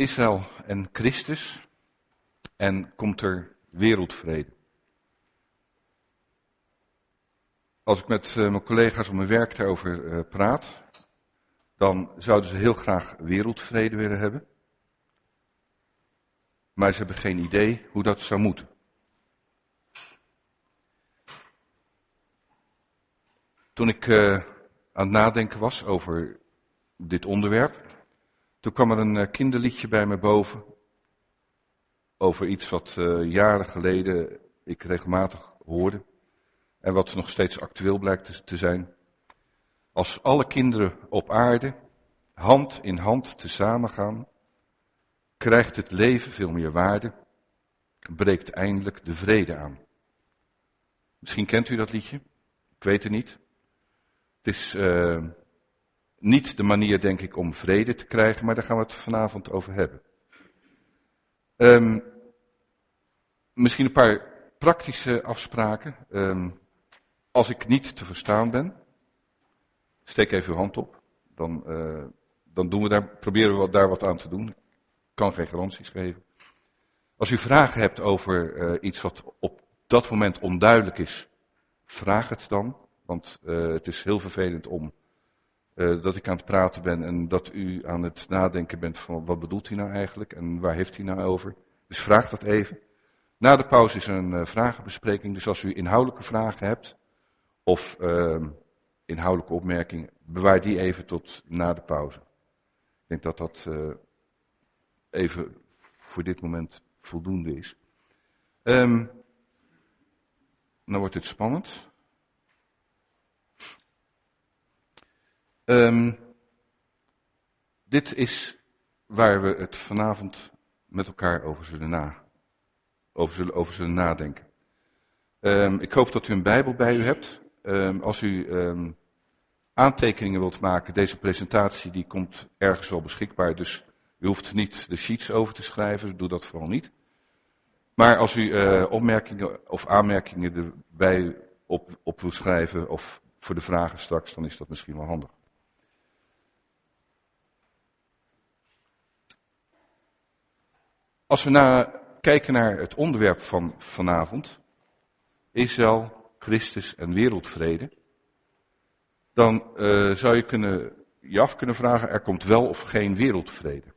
Israël en Christus en komt er wereldvrede. Als ik met eh, mijn collega's op mijn werk daarover eh, praat, dan zouden ze heel graag wereldvrede willen hebben. Maar ze hebben geen idee hoe dat zou moeten. Toen ik uh, aan het nadenken was over dit onderwerp, toen kwam er een uh, kinderliedje bij me boven. Over iets wat uh, jaren geleden ik regelmatig hoorde. En wat nog steeds actueel blijkt te, zijn. Als alle kinderen op aarde hand in hand tezamen gaan, krijgt het leven veel meer waarde, breekt eindelijk de vrede aan. Misschien kent u dat liedje, ik weet het niet. Het is uh, niet de manier, denk ik, om vrede te krijgen, maar daar gaan we het vanavond over hebben. Um, misschien een paar praktische afspraken. Um, als ik niet te verstaan ben, steek even uw hand op. Dan, uh, dan doen we daar, proberen we daar wat aan te doen. Ik kan geen garanties geven. Als u vragen hebt over uh, iets wat op dat moment onduidelijk is, vraag het dan. Want uh, het is heel vervelend om uh, dat ik aan het praten ben en dat u aan het nadenken bent van wat bedoelt hij nou eigenlijk en waar heeft hij nou over. Dus vraag dat even. Na de pauze is er een uh, vragenbespreking, dus als u inhoudelijke vragen hebt of inhoudelijke opmerkingen, bewaar die even tot na de pauze. Ik denk dat dat even voor dit moment voldoende is. Um, nou wordt het spannend. Um, dit is waar we het vanavond met elkaar over zullen, na, over zullen, over zullen nadenken. Um, ik hoop dat u een Bijbel bij u hebt. Um, als u aantekeningen wilt maken, deze presentatie die komt ergens wel beschikbaar, dus u hoeft niet de sheets over te schrijven, doe dat vooral niet. Maar als u uh, opmerkingen of aanmerkingen erbij op, op wil schrijven of voor de vragen straks, dan is dat misschien wel handig. Als we kijken naar het onderwerp van vanavond, Israël, Christus en wereldvrede, dan uh, zou je kunnen, je af kunnen vragen, er komt wel of geen wereldvrede.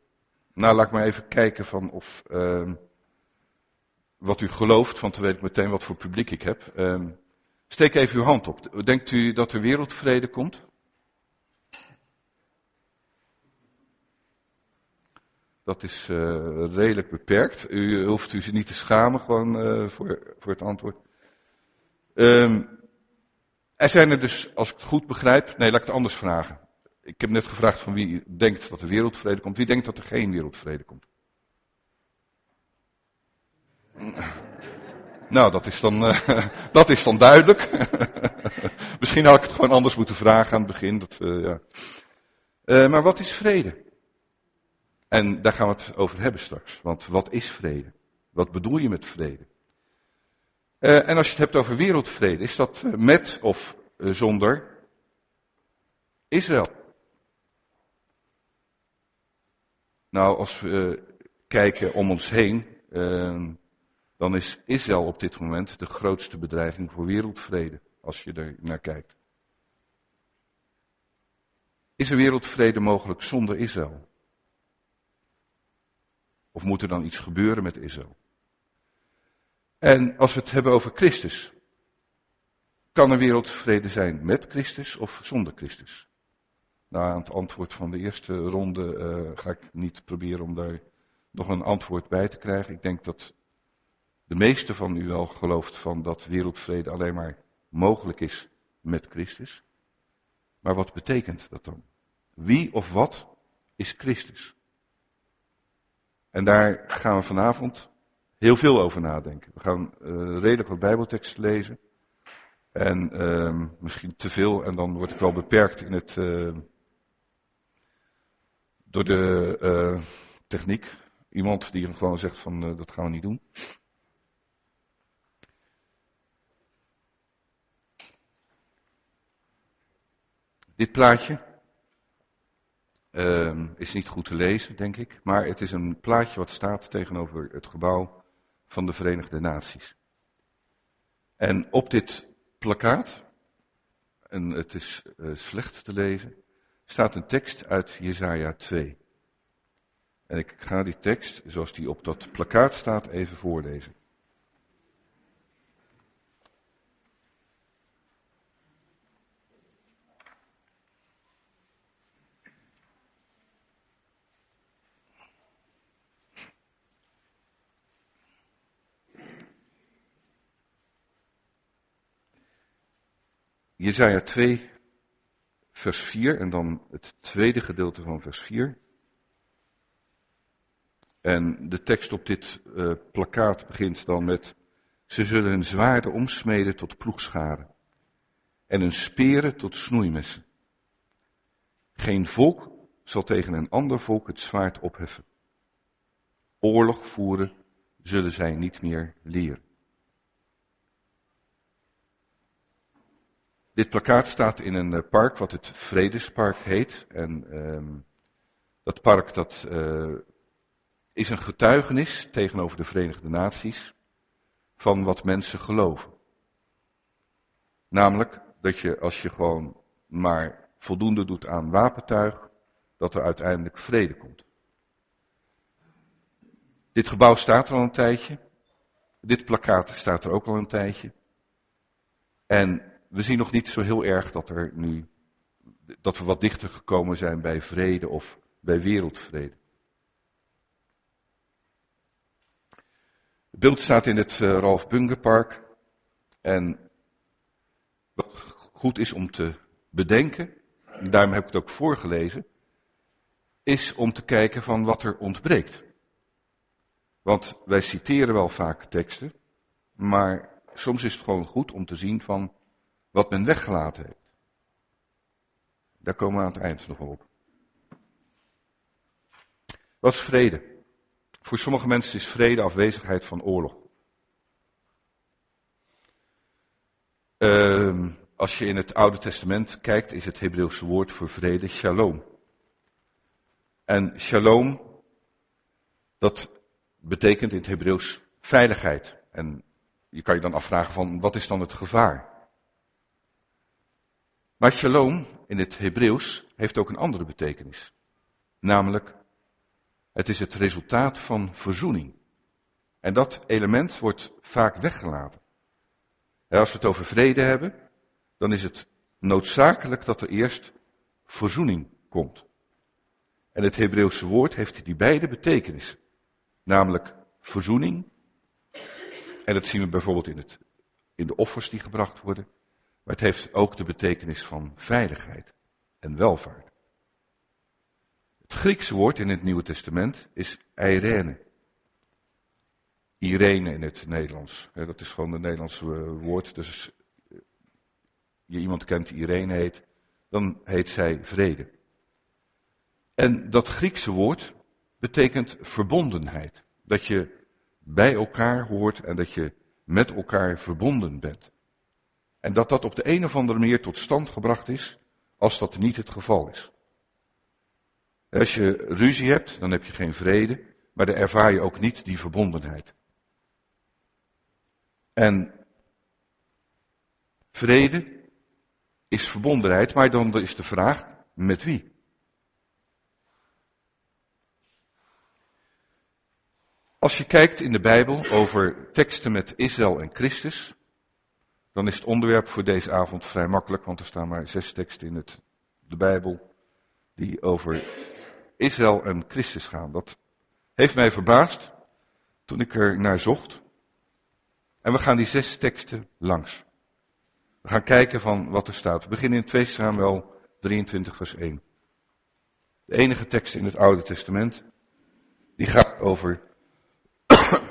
Nou, laat ik maar even kijken van of, uh, wat u gelooft, want dan weet ik meteen wat voor publiek ik heb. Uh, steek even uw hand op. Denkt u dat er wereldvrede komt? Dat is uh, redelijk beperkt. U hoeft u zich niet te schamen gewoon uh, voor, voor het antwoord. Um, er zijn er dus, als ik het goed begrijp, nee, laat ik het anders vragen. Ik heb net gevraagd van wie denkt dat er wereldvrede komt. Wie denkt dat er geen wereldvrede komt? Nou, dat is dan, uh, dat is dan duidelijk. Misschien had ik het gewoon anders moeten vragen aan het begin. Dat, ja. maar wat is vrede? En daar gaan we het over hebben straks. Want wat is vrede? Wat bedoel je met vrede? Uh, en als je het hebt over wereldvrede, is dat met of uh, zonder Israël? Nou, als we kijken om ons heen, dan is Israël op dit moment de grootste bedreiging voor wereldvrede, als je er naar kijkt. Is er wereldvrede mogelijk zonder Israël? Of moet er dan iets gebeuren met Israël? En als we het hebben over Christus, kan er wereldvrede zijn met Christus of zonder Christus? Nou, aan het antwoord van de eerste ronde uh, ga ik niet proberen om daar nog een antwoord bij te krijgen. Ik denk dat de meeste van u wel gelooft van dat wereldvrede alleen maar mogelijk is met Christus. Maar wat betekent dat dan? Wie of wat is Christus? En daar gaan we vanavond heel veel over nadenken. We gaan uh, redelijk wat bijbelteksten lezen. En uh, misschien te veel en dan word ik wel beperkt in het, uh, door de uh, techniek. Iemand die gewoon zegt van dat gaan we niet doen. Dit plaatje Ehm, is niet goed te lezen, denk ik. Maar het is een plaatje wat staat tegenover het gebouw van de Verenigde Naties. En op dit plakkaat, en het is uh, slecht te lezen, staat een tekst uit Jesaja 2. En ik ga die tekst, zoals die op dat plakkaat staat, even voorlezen. Jezaja 2, vers 4 en dan het tweede gedeelte van vers 4. En de tekst op dit uh, plakkaat begint dan met, ze zullen hun zwaarden omsmeden tot ploegscharen en hun speren tot snoeimessen. Geen volk zal tegen een ander volk het zwaard opheffen. Oorlog voeren zullen zij niet meer leren. Dit plakkaat staat in een eh, park wat het Vredespark heet. En um, dat park dat, uh, is een getuigenis tegenover de Verenigde Naties van wat mensen geloven. Namelijk dat je als je gewoon maar voldoende doet aan wapentuig, dat er uiteindelijk vrede komt. Dit gebouw staat er al een tijdje. Dit plakkaat staat er ook al een tijdje. En we zien nog niet zo heel erg dat er nu, dat we wat dichter gekomen zijn bij vrede of bij wereldvrede. Het beeld staat in het uh, Ralph Bungepark en wat goed is om te bedenken, en daarom heb ik het ook voorgelezen, is om te kijken van wat er ontbreekt. Want wij citeren wel vaak teksten, maar soms is het gewoon goed om te zien van wat men weggelaten heeft. Daar komen we aan het eind nog wel op. Wat is vrede? Voor sommige mensen is vrede afwezigheid van oorlog. Uh, als je in het Oude Testament kijkt, is het Hebreeuwse woord voor vrede shalom. En shalom, dat betekent in het Hebreeuws veiligheid. En je kan je dan afvragen van, wat is dan het gevaar? Maar shalom in het Hebreeuws heeft ook een andere betekenis. Namelijk, het is het resultaat van verzoening. En dat element wordt vaak weggelaten. En als we het over vrede hebben, dan is het noodzakelijk dat er eerst verzoening komt. En het Hebreeuwse woord heeft die beide betekenissen. Namelijk verzoening. En dat zien we bijvoorbeeld in, het, in de offers die gebracht worden. Maar het heeft ook de betekenis van veiligheid en welvaart. Het Griekse woord in het Nieuwe Testament is Irene. Irene in het Nederlands. Dat is gewoon het Nederlandse eh, woord. Dus als je iemand kent die Irene heet, dan heet zij vrede. En dat Griekse woord betekent verbondenheid. Dat je bij elkaar hoort en dat je met elkaar verbonden bent. En dat dat op de een of andere manier tot stand gebracht is, als dat niet het geval is. Als je ruzie hebt, dan heb je geen vrede, maar dan ervaar je ook niet die verbondenheid. En vrede is verbondenheid, maar dan is de vraag, met wie? Als je kijkt in de Bijbel over teksten met Israël en Christus, dan is het onderwerp voor deze avond vrij makkelijk, want er staan maar zes teksten in het, de Bijbel die over Israël en Christus gaan. Dat heeft mij verbaasd toen ik er naar zocht. En we gaan die zes teksten langs. We gaan kijken van wat er staat. We beginnen in 2 Samuel 23 vers 1. De enige tekst in het Oude Testament die gaat over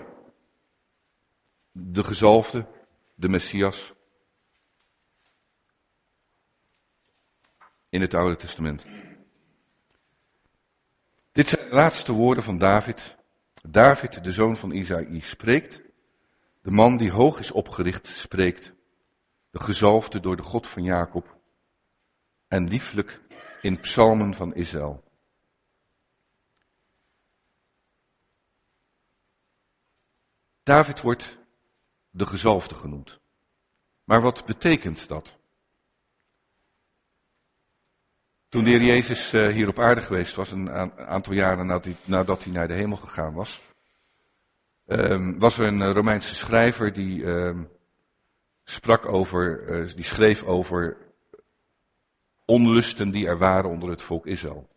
de gezalfde, de Messias. In het Oude Testament. Dit zijn de laatste woorden van David. David, de zoon van Isaïe, spreekt. De man die hoog is opgericht, spreekt. De gezalfde door de God van Jacob. En lieflijk in psalmen van Israël. David wordt de gezalfde genoemd. Maar wat betekent dat? Toen de heer Jezus eh, hier op aarde geweest was, een aantal jaren nadat hij naar de hemel gegaan was, ehm, was er een Romeinse schrijver die ehm, sprak over, eh, die schreef over onlusten die er waren onder het volk Israël.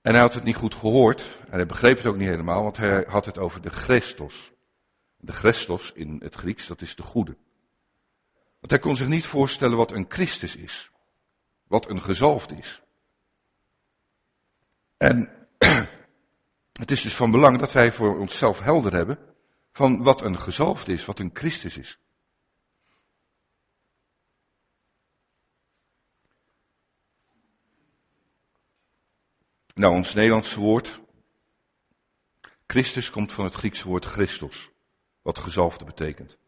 En hij had het niet goed gehoord, en hij begreep het ook niet helemaal, want hij had het over de Christos. De Christos in het Grieks, dat is de goede. Want hij kon zich niet voorstellen wat een Christus is. Wat een gezalfd is. En het is dus van belang dat wij voor onszelf helder hebben van wat een gezalfd is, wat een Christus is. Nou, ons Nederlandse woord, Christus komt van het Griekse woord Christos, wat gezalfde betekent.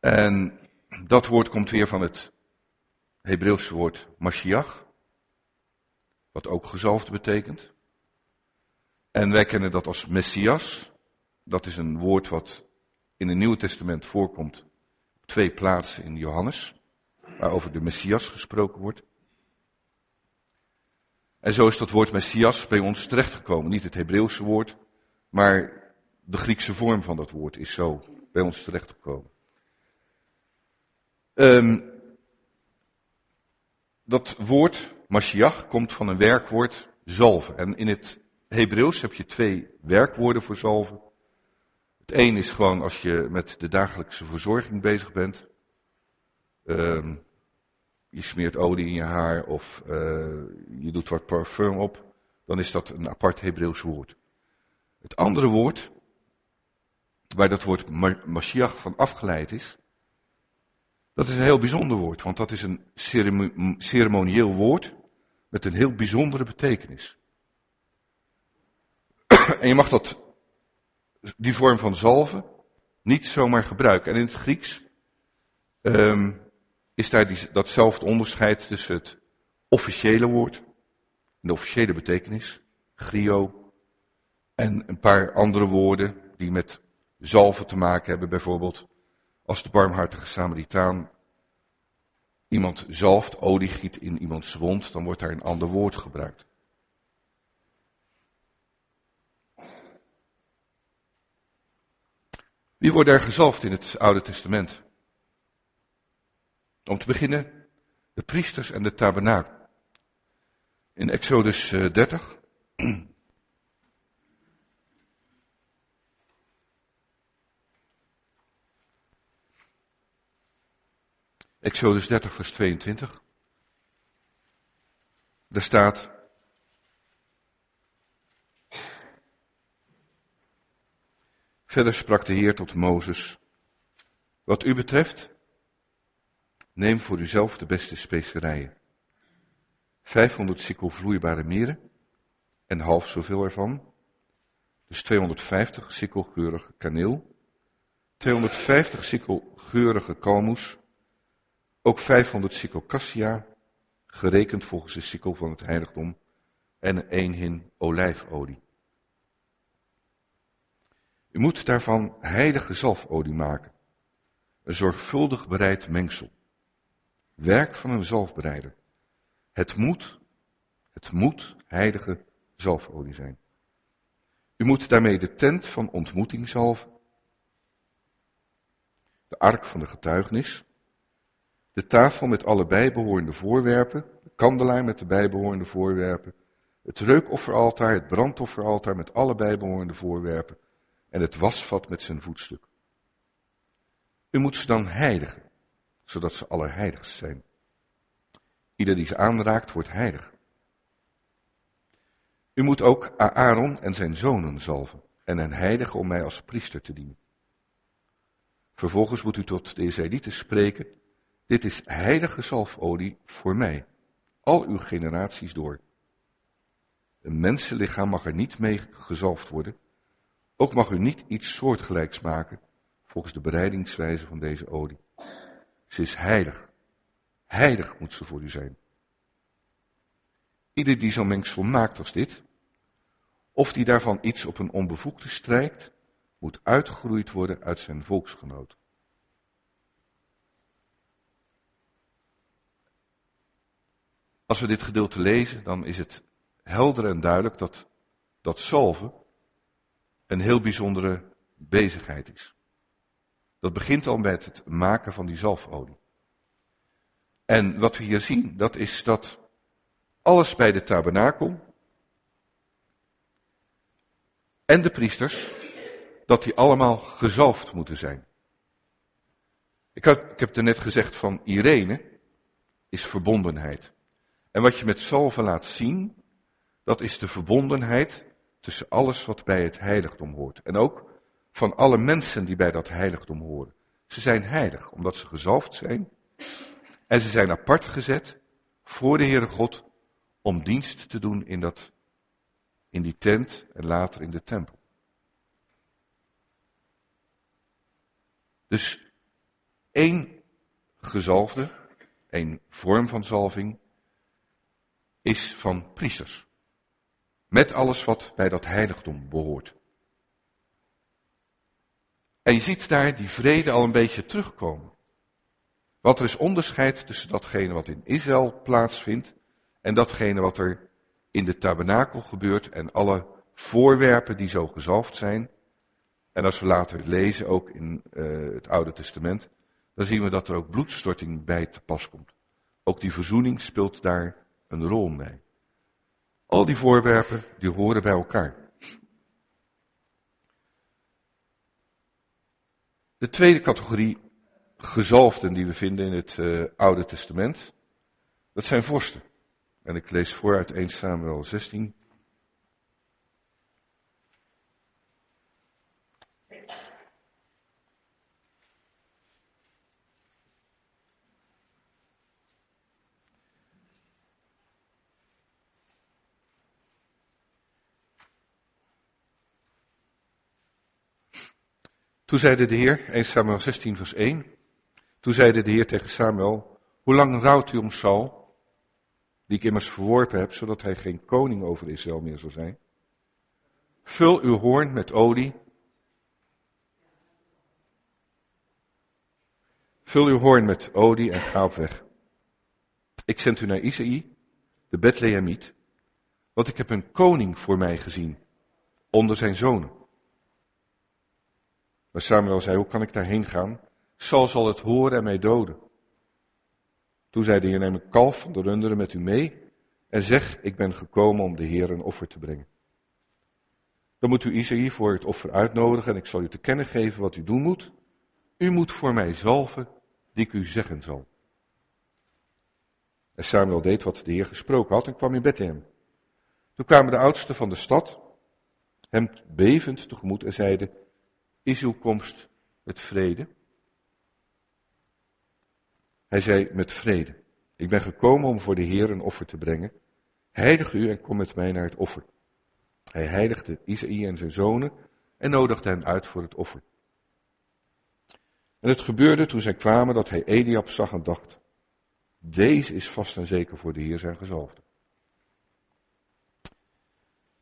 En dat woord komt weer van het Hebreeuwse woord Mashiach, wat ook gezalfde betekent. En wij kennen dat als Messias. Dat is een woord wat in het Nieuwe Testament voorkomt op twee plaatsen in Johannes, waarover de Messias gesproken wordt. En zo is dat woord Messias bij ons terechtgekomen. Niet het Hebreeuwse woord, maar de Griekse vorm van dat woord is zo bij ons terechtgekomen. Um, dat woord Mashiach komt van een werkwoord zalven. En in het Hebreeuws heb je twee werkwoorden voor zalven. Het een is gewoon als je met de dagelijkse verzorging bezig bent. Um, je smeert olie in je haar of uh, je doet wat parfum op, dan is dat een apart Hebreeuws woord. Het andere woord, waar dat woord Mashiach van afgeleid is, dat is een heel bijzonder woord, want dat is een ceremonieel woord met een heel bijzondere betekenis. en je mag dat, die vorm van zalven niet zomaar gebruiken. En in het Grieks um, is daar die, datzelfde onderscheid tussen het officiële woord, de officiële betekenis, grio, en een paar andere woorden die met zalven te maken hebben, bijvoorbeeld als de barmhartige Samaritaan iemand zalft, olie giet in iemands wond, dan wordt daar een ander woord gebruikt. Wie wordt er gezalfd in het Oude Testament? Om te beginnen, de priesters en de tabernakel. In Exodus 30. Exodus 30, vers 22. Daar staat. Verder sprak de Heer tot Mozes. Wat u betreft, Neem voor uzelf de beste specerijen. 500 sikkel vloeibare mieren en half zoveel ervan. Dus 250 sikkel geurige kaneel. 250 sikkel geurige kalmoes. Ook 500 sikkel gerekend volgens de sikkel van het heiligdom. En één hin olijfolie. U moet daarvan heilige zalfolie maken. Een zorgvuldig bereid mengsel. Werk van een zalfbereider. Het moet, het moet heilige zalfolie zijn. U moet daarmee de tent van ontmoeting zalven. De ark van de getuigenis. De tafel met alle bijbehorende voorwerpen. De kandelaar met de bijbehorende voorwerpen. Het reukofferaltaar, het brandofferaltaar met alle bijbehorende voorwerpen. En het wasvat met zijn voetstuk. U moet ze dan heiligen zodat ze allerheiligst zijn. Ieder die ze aanraakt, wordt heilig. U moet ook Aaron en zijn zonen zalven en hen heiligen om mij als priester te dienen. Vervolgens moet u tot de Israëlieten spreken, dit is heilige zalfolie voor mij, al uw generaties door. Een mensenlichaam mag er niet mee gezalfd worden, ook mag u niet iets soortgelijks maken volgens de bereidingswijze van deze olie. Ze is heilig. Heilig moet ze voor u zijn. Ieder die zo'n mengsel maakt als dit, of die daarvan iets op een onbevoegde strijkt, moet uitgegroeid worden uit zijn volksgenoot. Als we dit gedeelte lezen, dan is het helder en duidelijk dat, dat salven een heel bijzondere bezigheid is. Dat begint al met het maken van die zalfolie. En wat we hier zien, dat is dat alles bij de tabernakel en de priesters, dat die allemaal gezalfd moeten zijn. Ik, ik heb er net gezegd van Irene is verbondenheid. En wat je met zalven laat zien, dat is de verbondenheid tussen alles wat bij het heiligdom hoort. En ook van alle mensen die bij dat heiligdom horen. Ze zijn heilig omdat ze gezalfd zijn. En ze zijn apart gezet voor de Heere God om dienst te doen in, dat, in die tent en later in de tempel. Dus één gezalfde, één vorm van zalving, is van priesters. Met alles wat bij dat heiligdom behoort. En je ziet daar die vrede al een beetje terugkomen. Want er is onderscheid tussen datgene wat in Israël plaatsvindt en datgene wat er in de tabernakel gebeurt en alle voorwerpen die zo gezalfd zijn. En als we later lezen, ook in uh, het Oude Testament, dan zien we dat er ook bloedstorting bij te pas komt. Ook die verzoening speelt daar een rol mee. Al die voorwerpen, die horen bij elkaar. De tweede categorie gezalfden die we vinden in het uh, Oude Testament, dat zijn vorsten. En ik lees voor uit 1 Samuel 16. Toen zeide de Heer, 1 Samuel 16 vers 1, toen zeide de Heer tegen Samuel, hoe lang rouwt u om Saul, die ik immers verworpen heb, zodat hij geen koning over Israël meer zal zijn? Vul uw hoorn met olie. Vul uw hoorn met olie en ga op weg. Ik zend u naar Isaïe, de Bethlehemiet, want ik heb een koning voor mij gezien, onder zijn zonen. Maar Samuel zei, hoe kan ik daarheen gaan? Saul zal het horen en mij doden. Toen zei de Heer, neem een kalf van de runderen met u mee en zeg, ik ben gekomen om de Heer een offer te brengen. Dan moet u Isaïe voor het offer uitnodigen en ik zal u te kennen geven wat u doen moet. U moet voor mij zalven die ik u zeggen zal. En Samuel deed wat de Heer gesproken had en kwam in Bethlehem. Toen kwamen de oudsten van de stad hem bevend tegemoet en zeiden, is uw komst met vrede? Hij zei met vrede. Ik ben gekomen om voor de Heer een offer te brengen. Heilig u en kom met mij naar het offer. Hij heiligde Isaïe en zijn zonen en nodigde hen uit voor het offer. En het gebeurde toen zij kwamen dat hij Eliab zag en dacht, deze is vast en zeker voor de Heer zijn gezalfde.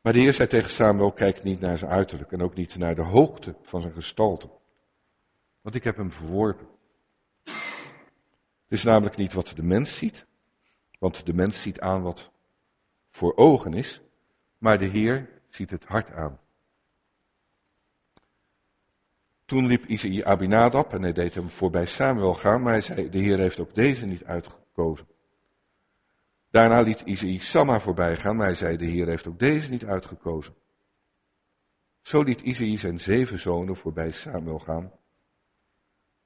Maar de Heer zei tegen Samuel, kijk niet naar zijn uiterlijk en ook niet naar de hoogte van zijn gestalte. Want ik heb hem verworpen. Het is namelijk niet wat de mens ziet, want de mens ziet aan wat voor ogen is, maar de Heer ziet het hart aan. Toen liep Isaïe Abinadab en hij deed hem voorbij Samuel gaan, maar hij zei, de Heer heeft ook deze niet uitgekozen. Daarna liet Isaïe Samma voorbij gaan, maar hij zei, de Heer heeft ook deze niet uitgekozen. Zo liet Isaïe zijn zeven zonen voorbij Samuel gaan.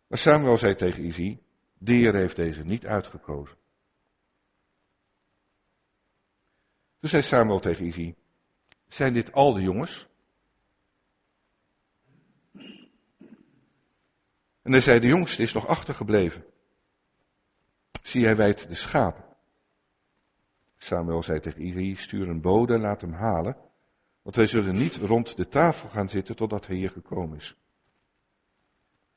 Maar Samuel zei tegen Isaïe, de Heer heeft deze niet uitgekozen. Toen zei Samuel tegen Isaïe, zijn dit al de jongens? En hij zei, de jongste is nog achtergebleven. Zie, hij wijt de schapen. Samuel zei tegen Iri, stuur een bode, laat hem halen, want wij zullen niet rond de tafel gaan zitten totdat hij hier gekomen is.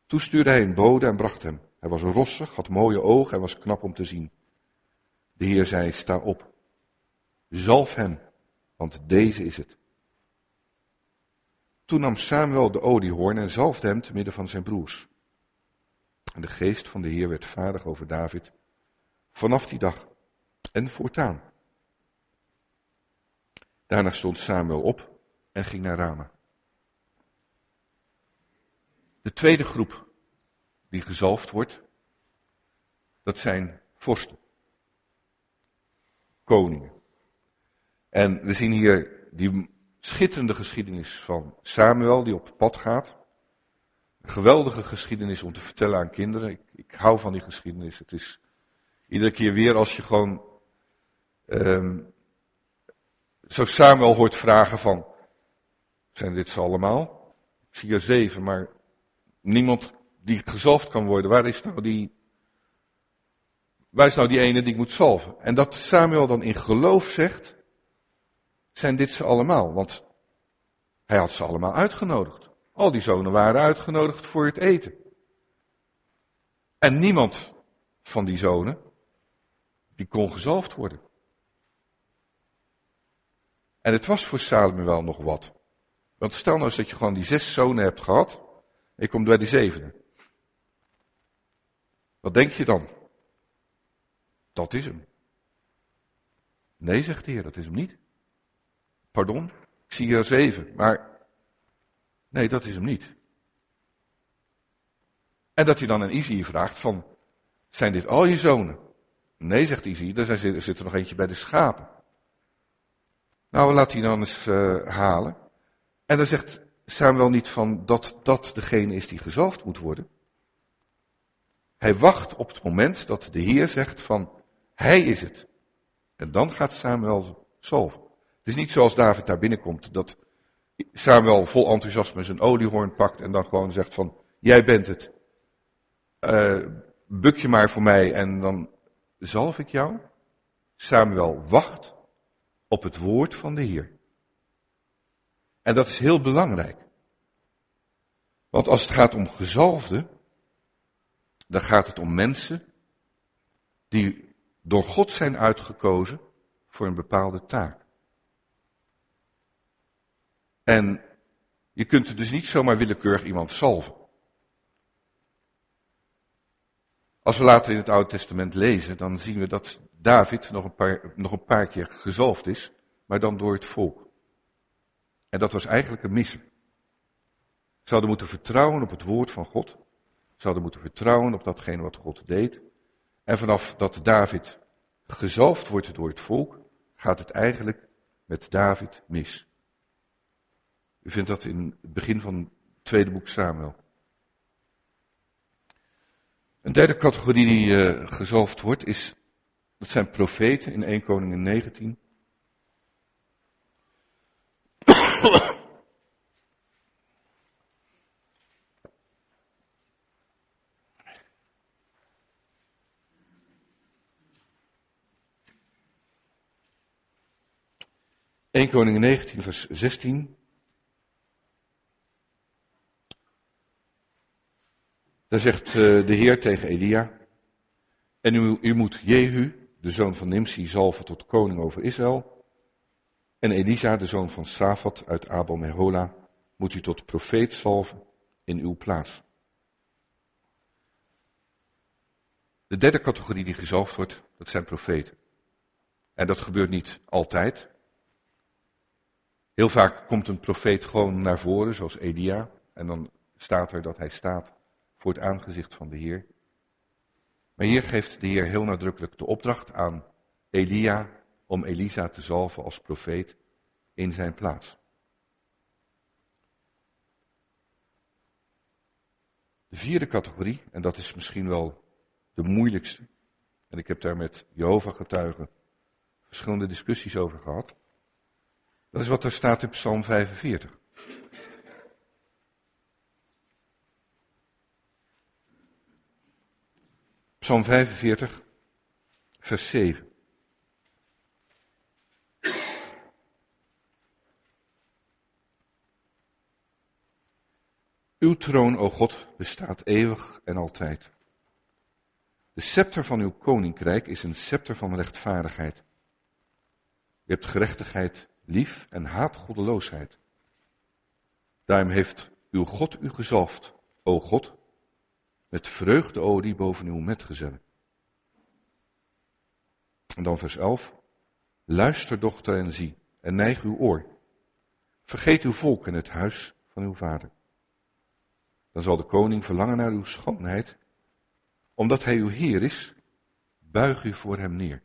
Toen stuurde hij een bode en bracht hem. Hij was rossig, had mooie ogen en was knap om te zien. De Heer zei, sta op. Zalf hem, want deze is het. Toen nam Samuel de oliehoorn en zalfde hem te midden van zijn broers. En de geest van de Heer werd vaardig over David vanaf die dag en voortaan. Daarna stond Samuel op en ging naar Rama. De tweede groep die gezalfd wordt, dat zijn vorsten, koningen. En we zien hier die schitterende geschiedenis van Samuel die op pad gaat. Een geweldige geschiedenis om te vertellen aan kinderen. Ik, ik hou van die geschiedenis. Het is iedere keer weer als je gewoon um, zo Samuel hoort vragen van, zijn dit ze allemaal? Ik zie er zeven, maar niemand die gezalfd kan worden. Waar is nou die, waar is nou die ene die ik moet zalven? En dat Samuel dan in geloof zegt, zijn dit ze allemaal. Want hij had ze allemaal uitgenodigd. Al die zonen waren uitgenodigd voor het eten. En niemand van die zonen, die kon gezalfd worden. En het was voor Samuel nog wat. Want stel nou eens dat je gewoon die zes zonen hebt gehad. Je komt bij die zevende. Wat denk je dan? Dat is hem. Nee, zegt de Heer, dat is hem niet. Pardon? Ik zie er zeven, maar nee, dat is hem niet. En dat hij dan aan Izzy vraagt van, zijn dit al je zonen? Nee, zegt Izzy, er zit er nog eentje bij de schapen. Nou, laat hij dan eens uh, halen. En dan zegt Samuel niet van dat dat degene is die gezalfd moet worden. Hij wacht op het moment dat de Heer zegt van, hij is het. En dan gaat Samuel zalven. Het is niet zoals David daar binnenkomt, dat Samuel vol enthousiasme zijn oliehoorn pakt en dan gewoon zegt van, jij bent het. Uh, buk je maar voor mij en dan zalf ik jou. Samuel wacht op het woord van de Heer. En dat is heel belangrijk. Want als het gaat om gezalfde, dan gaat het om mensen die door God zijn uitgekozen voor een bepaalde taak. En je kunt er dus niet zomaar willekeurig iemand salven. Als we later in het Oude Testament lezen, dan zien we dat David nog een paar, nog een paar keer gezalfd is, maar dan door het volk. En dat was eigenlijk een missie. Ze hadden moeten vertrouwen op het woord van God. Ze hadden moeten vertrouwen op datgene wat God deed. En vanaf dat David gezalfd wordt door het volk, gaat het eigenlijk met David mis. U vindt dat in het begin van het tweede boek Samuel. Een derde categorie die uh, gezalfd wordt is, dat zijn profeten in 1 Koningin 19. Eén Koningin 19 vers 16. Daar zegt uh, de Heer tegen Elia. En u, u moet Jehu, de zoon van Nimsi, zalven tot koning over Israël. En Elisa, de zoon van Safat uit Abel Mehola, moet u tot profeet zalven in uw plaats. De derde categorie die gezalfd wordt, dat zijn profeten. En dat gebeurt niet altijd. Heel vaak komt een profeet gewoon naar voren, zoals Elia. En dan staat er dat hij staat voor het aangezicht van de Heer. Maar hier geeft de Heer heel nadrukkelijk de opdracht aan Elia om Elisa te zalven als profeet in zijn plaats. De vierde categorie, en dat is misschien wel de moeilijkste, en ik heb daar met Jehovah getuigen verschillende discussies over gehad, dat is wat er staat in Psalm 45. Psalm 45, vers 7. Uw troon, o God, bestaat eeuwig en altijd. De scepter van uw koninkrijk is een scepter van rechtvaardigheid. U hebt gerechtigheid lief en haat goddeloosheid. Daarom heeft uw God u gezalfd, o God, met vreugdeolie boven uw metgezellen. En dan vers 11. Luister, dochter, en zie, en neig uw oor. Vergeet uw volk en het huis van uw vader. Dan zal de koning verlangen naar uw schoonheid, omdat hij uw Heer is, buig u voor hem neer.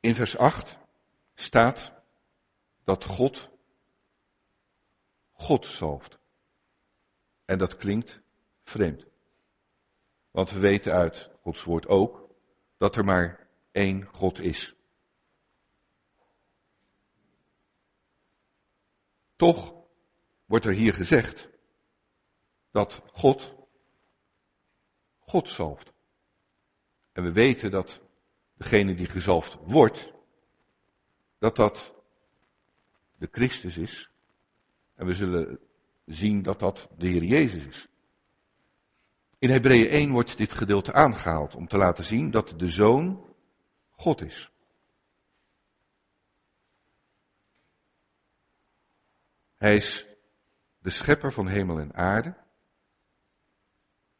In vers 8 staat dat God God zalft. En dat klinkt vreemd. Want we weten uit Gods woord ook dat er maar één God is. Toch wordt er hier gezegd dat God God zalft. En we weten dat degene die gezalfd wordt, dat dat de Christus is. En we zullen zien dat dat de Heer Jezus is. In Hebreeën 1 wordt dit gedeelte aangehaald om te laten zien dat de Zoon God is. Hij is de schepper van hemel en aarde.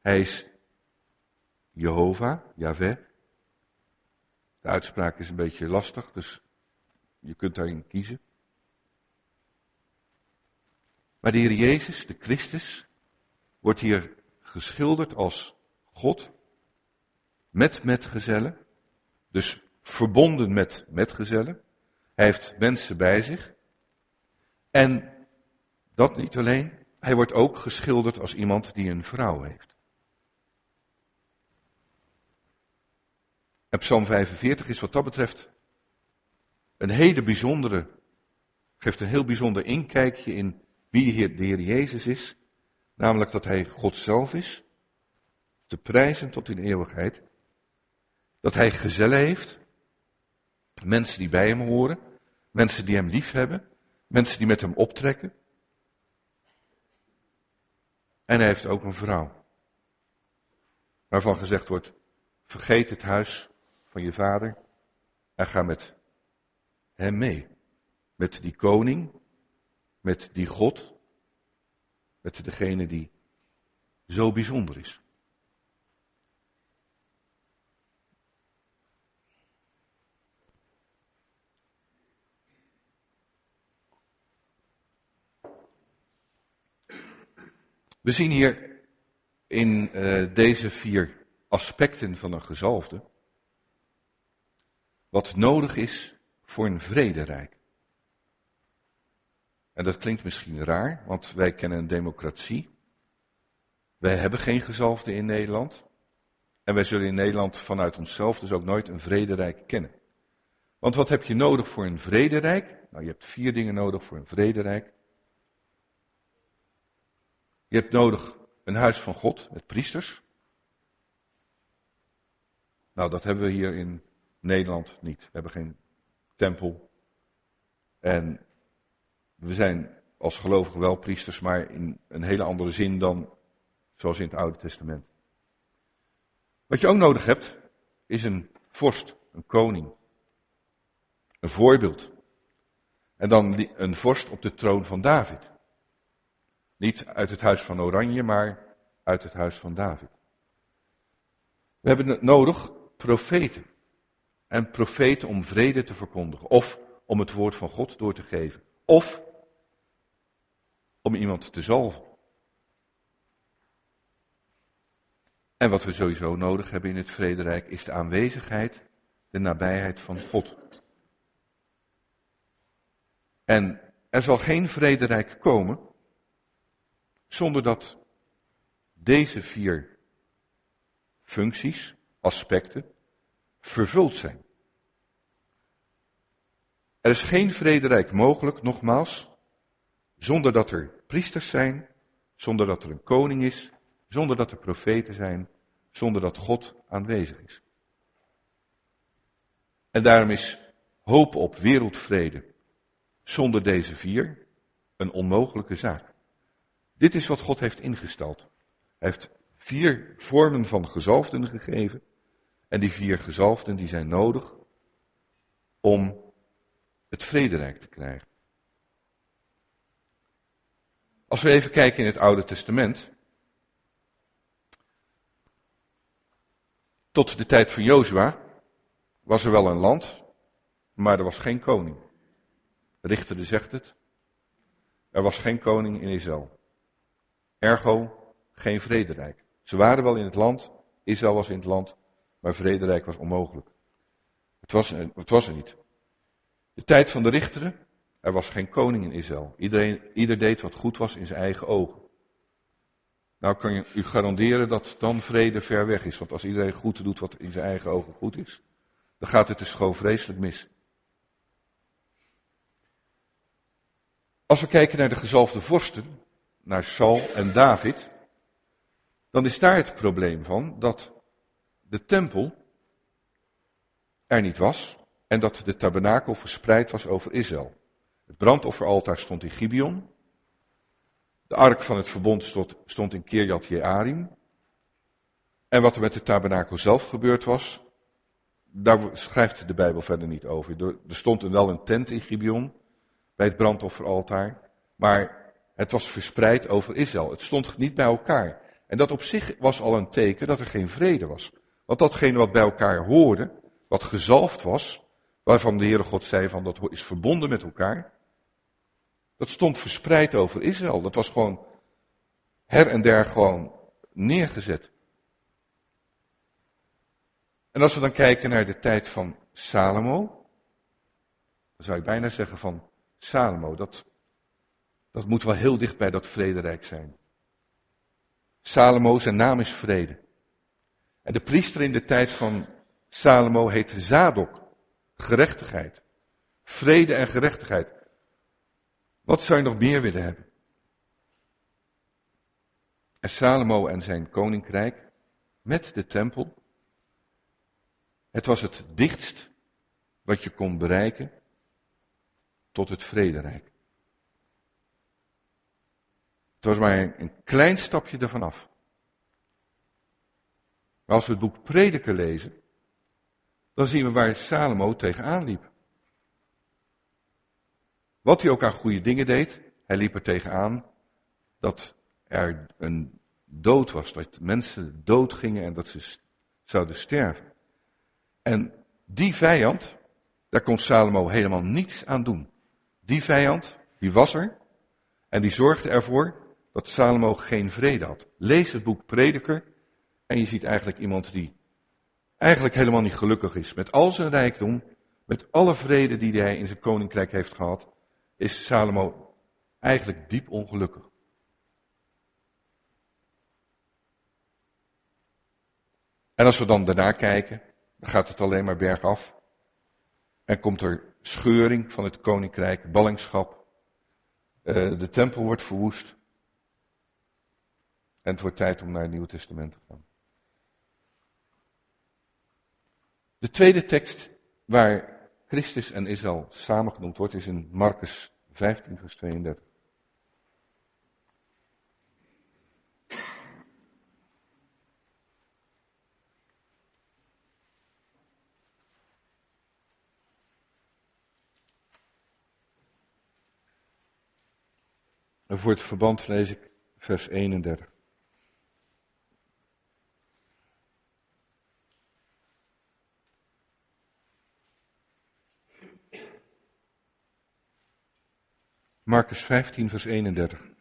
Hij is Jehovah, Yahweh. De uitspraak is een beetje lastig, dus je kunt daarin kiezen. Maar de Heer Jezus, de Christus, wordt hier geschilderd als God met metgezellen, dus verbonden met metgezellen. Hij heeft mensen bij zich. En dat niet alleen, hij wordt ook geschilderd als iemand die een vrouw heeft. En Psalm 45 is wat dat betreft een hele bijzondere, geeft een heel bijzonder inkijkje in wie de Heer Jezus is. Namelijk dat hij God zelf is, te prijzen tot in eeuwigheid. Dat hij gezellen heeft, mensen die bij hem horen, mensen die hem lief hebben, mensen die met hem optrekken. En hij heeft ook een vrouw. Waarvan gezegd wordt, vergeet het huis van je vader en ga met hem mee. Met die koning, met die God, met degene die zo bijzonder is. We zien hier in uh, deze vier aspecten van een gezalfde wat nodig is voor een vrederijk. En dat klinkt misschien raar, want wij kennen een democratie. Wij hebben geen gezalfde in Nederland. En wij zullen in Nederland vanuit onszelf dus ook nooit een vrederijk kennen. Want wat heb je nodig voor een vrederijk? Nou, je hebt vier dingen nodig voor een vrederijk. Je hebt nodig een huis van God met priesters. Nou, dat hebben we hier in Nederland niet. We hebben geen tempel. En we zijn als gelovigen wel priesters, maar in een hele andere zin dan zoals in het Oude Testament. Wat je ook nodig hebt, is een vorst, een koning. Een voorbeeld. En dan een vorst op de troon van David. Niet uit het huis van Oranje, maar uit het huis van David. We hebben nodig profeten. En profeten om vrede te verkondigen. Of om het woord van God door te geven. Of om iemand te zalven. En wat we sowieso nodig hebben in het vrederijk is de aanwezigheid, de nabijheid van God. En er zal geen vrederijk komen zonder dat deze vier functies, aspecten, vervuld zijn. Er is geen vrederijk mogelijk, nogmaals, zonder dat er priesters zijn, zonder dat er een koning is, zonder dat er profeten zijn, zonder dat God aanwezig is. En daarom is hoop op wereldvrede zonder deze vier een onmogelijke zaak. Dit is wat God heeft ingesteld. Hij heeft vier vormen van gezalfden gegeven. En die vier gezalfden die zijn nodig om het vrederijk te krijgen. Als we even kijken in het Oude Testament. Tot de tijd van Jozua was er wel een land, maar er was geen koning. Richter zegt het. Er was geen koning in Israël. Ergo, geen vrederijk. Ze waren wel in het land, Israël was in het land, maar vrederijk was onmogelijk. Het was, het was er niet. De tijd van de richteren, er was geen koning in Israël. Iedereen, ieder deed wat goed was in zijn eigen ogen. Nou kan je u garanderen dat dan vrede ver weg is. Want als iedereen goed doet wat in zijn eigen ogen goed is, dan gaat het dus gewoon vreselijk mis. Als we kijken naar de gezalfde vorsten, naar Saul en David, dan is daar het probleem van dat de tempel er niet was en dat de tabernakel verspreid was over Israël. Het brandofferaltaar stond in Gibeon. De ark van het verbond stond, in Kirjat Jearim. En wat er met de tabernakel zelf gebeurd was, daar schrijft de Bijbel verder niet over. Er stond wel een tent in Gibeon bij het brandofferaltaar, maar het was verspreid over Israël. Het stond niet bij elkaar. En dat op zich was al een teken dat er geen vrede was. Want datgene wat bij elkaar hoorde, wat gezalfd was, waarvan de Heere God zei van dat is verbonden met elkaar, dat stond verspreid over Israël. Dat was gewoon her en der gewoon neergezet. En als we dan kijken naar de tijd van Salomo, dan zou ik bijna zeggen van Salomo, dat, dat moet wel heel dicht bij dat vrederijk zijn. Salomo, zijn naam is vrede. En de priester in de tijd van Salomo heette Zadok, gerechtigheid. Vrede en gerechtigheid. Wat zou je nog meer willen hebben? En Salomo en zijn koninkrijk met de tempel. Het was het dichtst wat je kon bereiken tot het vrederijk. Het was maar een klein stapje ervan af. Maar als we het boek Prediker lezen, dan zien we waar Salomo tegenaan liep. Wat hij ook aan goede dingen deed, hij liep er tegenaan dat er een dood was, dat mensen dood gingen en dat ze zouden sterven. En die vijand, daar kon Salomo helemaal niets aan doen. Die vijand, die was er en die zorgde ervoor dat Salomo geen vrede had. Lees het boek Prediker en je ziet eigenlijk iemand die eigenlijk helemaal niet gelukkig is. Met al zijn rijkdom, met alle vrede die hij in zijn koninkrijk heeft gehad, is Salomo eigenlijk diep ongelukkig. En als we dan daarna kijken, dan gaat het alleen maar bergaf. En komt er scheuring van het koninkrijk, ballingschap. Uh, de tempel wordt verwoest. En het wordt tijd om naar het Nieuwe Testament te gaan. De tweede tekst waar Christus en Israël samengenoemd wordt is in Marcus 15, vers 32. En voor het verband lees ik vers 31. Marcus 15, vers 31.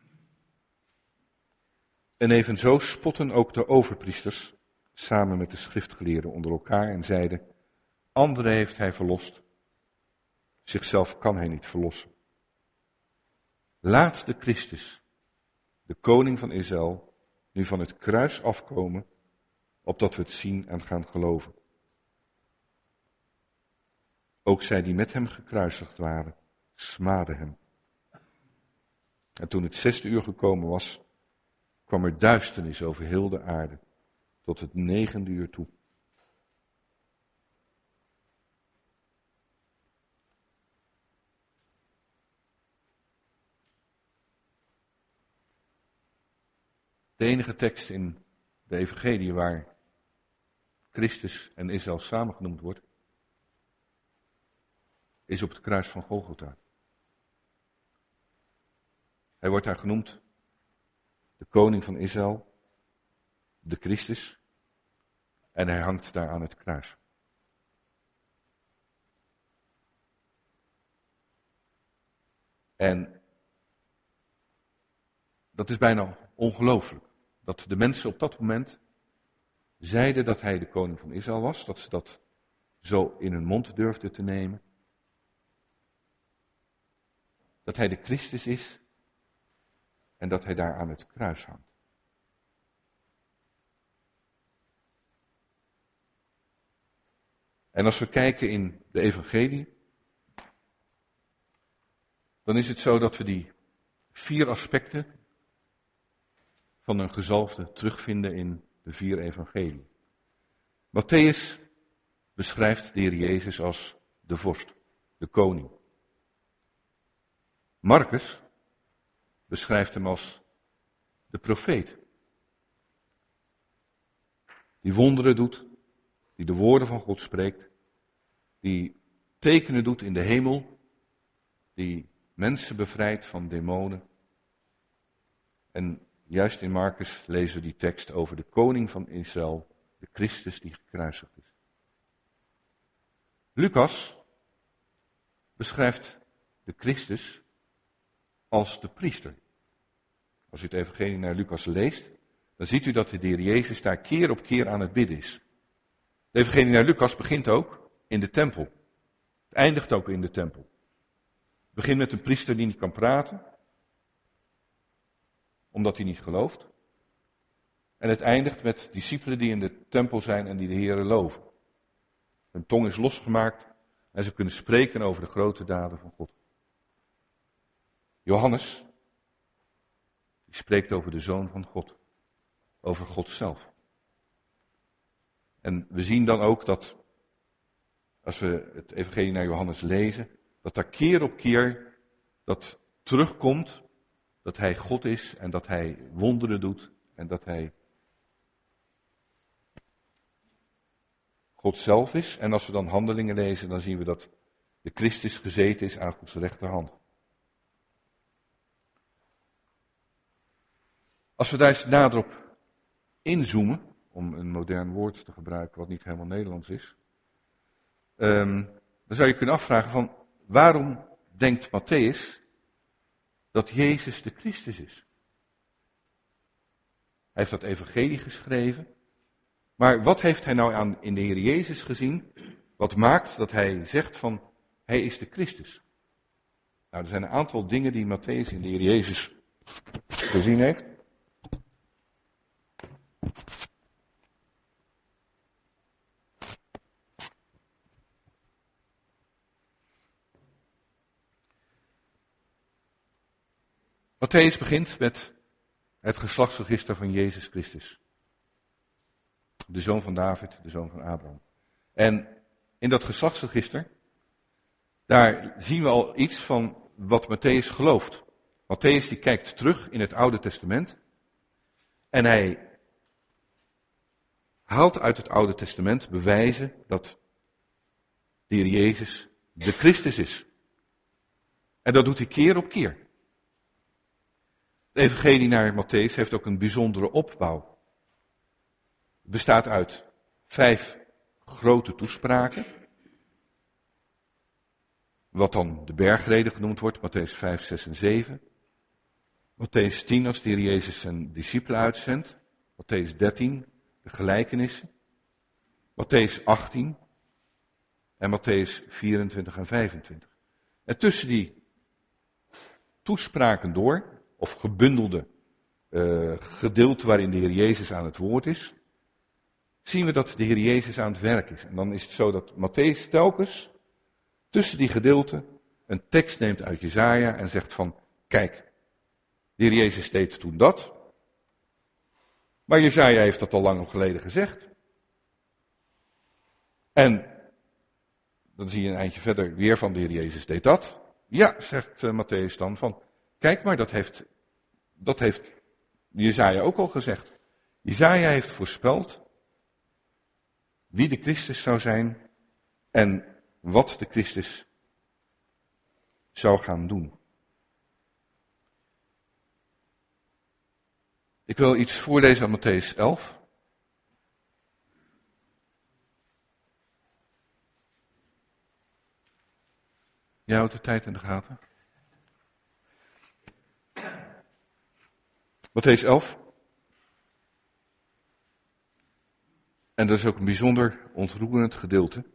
En evenzo spotten ook de overpriesters samen met de schriftgeleerden onder elkaar en zeiden, anderen heeft hij verlost, zichzelf kan hij niet verlossen. Laat de Christus, de koning van Israël, nu van het kruis afkomen, opdat we het zien en gaan geloven. Ook zij die met hem gekruisigd waren, smaden hem. En toen het zesde uur gekomen was, kwam er duisternis over heel de aarde, tot het negende uur toe. De enige tekst in de Evangelie waar Christus en Israël samen genoemd wordt, is op het kruis van Golgotha. Hij wordt daar genoemd de koning van Israël, de Christus, en hij hangt daar aan het kruis. En dat is bijna ongelooflijk. Dat de mensen op dat moment zeiden dat hij de koning van Israël was, dat ze dat zo in hun mond durfden te nemen. Dat hij de Christus is en dat hij daar aan het kruis hangt. En als we kijken in de evangelie, dan is het zo dat we die vier aspecten van een gezalfde terugvinden in de vier evangelie. Matthäus beschrijft de Heer Jezus als de vorst, de koning. Marcus beschrijft hem als de profeet. Die wonderen doet, die de woorden van God spreekt, die tekenen doet in de hemel, die mensen bevrijdt van demonen. En juist in Marcus lezen we die tekst over de koning van Israël, de Christus die gekruisigd is. Lucas beschrijft de Christus als de priester. Als u het evangelie naar Lucas leest, dan ziet u dat de Heer Jezus daar keer op keer aan het bidden is. De evangelie naar Lucas begint ook in de tempel. Het eindigt ook in de tempel. Het begint met een priester die niet kan praten, omdat hij niet gelooft. En het eindigt met discipelen die in de tempel zijn en die de Heer loven. Hun tong is losgemaakt en ze kunnen spreken over de grote daden van God. Johannes, die spreekt over de Zoon van God, over God zelf. En we zien dan ook dat, als we het Evangelie naar Johannes lezen, dat daar keer op keer dat terugkomt, dat hij God is en dat hij wonderen doet en dat hij God zelf is. En als we dan handelingen lezen, dan zien we dat de Christus gezeten is aan Gods rechterhand. Als we daar eens nader op inzoomen, om een modern woord te gebruiken wat niet helemaal Nederlands is, um, dan zou je kunnen afvragen van waarom denkt Matthäus dat Jezus de Christus is? Hij heeft dat evangelie geschreven, maar wat heeft hij nou aan in de Heer Jezus gezien, wat maakt dat hij zegt van hij is de Christus? Nou, er zijn een aantal dingen die Matthäus in de Heer Jezus gezien heeft. Matthäus begint met het geslachtsregister van Jezus Christus. De zoon van David, de zoon van Abraham. En in dat geslachtsregister, daar zien we al iets van wat Matthäus gelooft. Matthäus die kijkt terug in het Oude Testament en hij haalt uit het Oude Testament bewijzen dat de Jezus de Christus is. En dat doet hij keer op keer. De evangelie naar Matthäus heeft ook een bijzondere opbouw. Het bestaat uit vijf grote toespraken. Wat dan de bergreden genoemd wordt, Matthäus 5, 6 en 7. Matthäus 10 als de Jezus zijn discipelen uitzendt. Matthäus 13, de gelijkenissen. Matthäus 18 en Matthäus 24 en 25. En tussen die toespraken door of gebundelde uh, gedeelte waarin de Heer Jezus aan het woord is, zien we dat de Heer Jezus aan het werk is. En dan is het zo dat Matthäus telkens tussen die gedeelten een tekst neemt uit Jezaja en zegt van, kijk, de Heer Jezus deed toen dat, maar Jezaja heeft dat al lang geleden gezegd. En dan zie je een eindje verder weer van de Heer Jezus deed dat. Ja, zegt uh, Matthäus dan, van kijk maar, dat heeft dat heeft Jezaja ook al gezegd. Jezaja heeft voorspeld wie de Christus zou zijn en wat de Christus zou gaan doen. Ik wil iets voorlezen aan Matthäus 11. Jij houdt de tijd in de gaten. Matthäus 11. En dat is ook een bijzonder ontroerend gedeelte.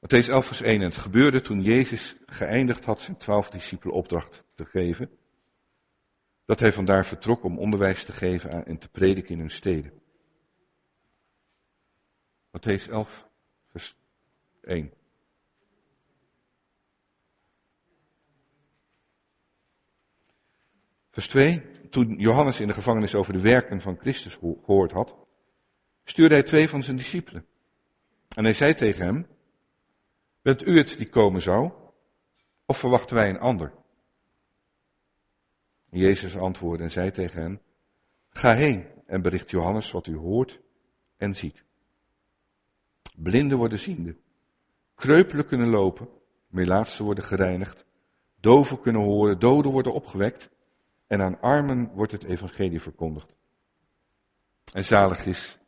Matthäus 11 vers 1. En het gebeurde toen Jezus geëindigd had zijn twaalf discipelen opdracht te geven. Dat hij vandaar vertrok om onderwijs te geven en te prediken in hun steden. Matthäus 11 vers 1. Vers 2. Toen Johannes in de gevangenis over de werken van Christus gehoord had, stuurde hij twee van zijn discipelen. En hij zei tegen hem, bent u het die komen zou, of verwachten wij een ander? Jezus antwoordde en zei tegen hen, ga heen en bericht Johannes wat u hoort en ziet. Blinden worden ziende, kreupelen kunnen lopen, melaatsen worden gereinigd, doven kunnen horen, doden worden opgewekt en aan armen wordt het evangelie verkondigd. En zalig is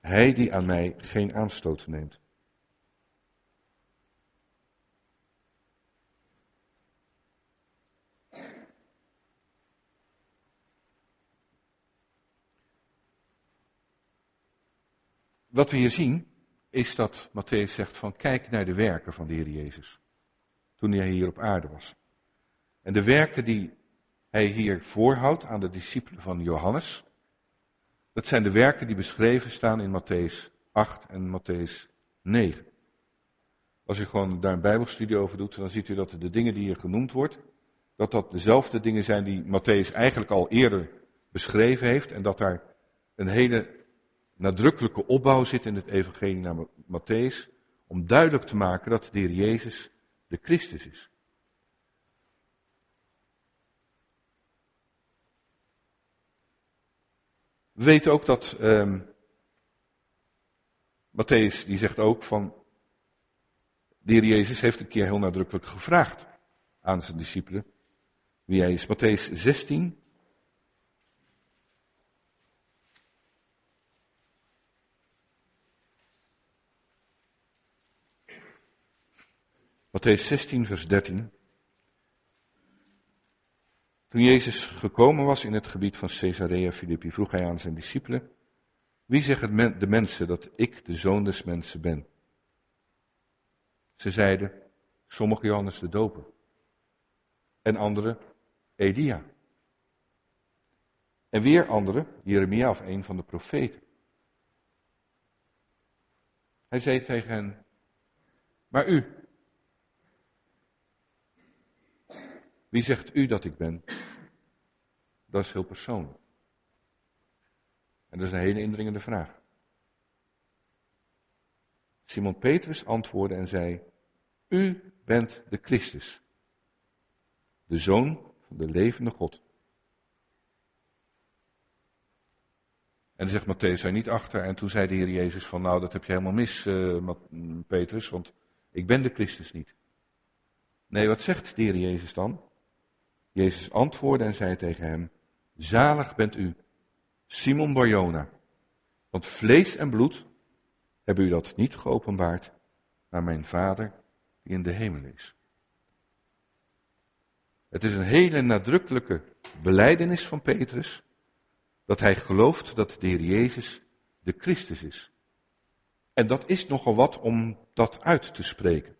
hij die aan mij geen aanstoot neemt. Wat we hier zien, is dat Matthäus zegt van kijk naar de werken van de Heer Jezus. Toen hij hier op aarde was. En de werken die hij hier voorhoudt aan de discipelen van Johannes. Dat zijn de werken die beschreven staan in Matthäus 8 en Matthäus 9. Als u gewoon daar een bijbelstudie over doet, dan ziet u dat de dingen die hier genoemd wordt, dat dat dezelfde dingen zijn die Matthäus eigenlijk al eerder beschreven heeft en dat daar een hele nadrukkelijke opbouw zit in het evangelie naar Matthäus om duidelijk te maken dat de Heer Jezus de Christus is. We weten ook dat um, Matthäus, die zegt ook van, de heer Jezus heeft een keer heel nadrukkelijk gevraagd aan zijn discipelen wie hij is. Matthäus 16. Matthäus 16, vers 13. Toen Jezus gekomen was in het gebied van Caesarea Philippi, vroeg hij aan zijn discipelen, wie zeggen de mensen dat ik de zoon des mensen ben? Ze zeiden, sommige Johannes de Doper en anderen Elia. En weer anderen, Jeremia of een van de profeten. Hij zei tegen hen, maar u, wie zegt u dat ik ben? Dat is heel persoonlijk. En dat is een hele indringende vraag. Simon Petrus antwoordde en zei: U bent de Christus, de zoon van de levende God. En dan zegt Matthäus er niet achter. En toen zei de Heer Jezus van, nou dat heb je helemaal mis, uh, Petrus, want ik ben de Christus niet. Nee, wat zegt de Heer Jezus dan? Jezus antwoordde en zei tegen hem, Zalig bent u, Simon Barjona, want vlees en bloed hebben u dat niet geopenbaard, maar mijn Vader die in de hemel is. Het is een hele nadrukkelijke beleidenis van Petrus dat hij gelooft dat de Heer Jezus de Christus is. En dat is nogal wat om dat uit te spreken.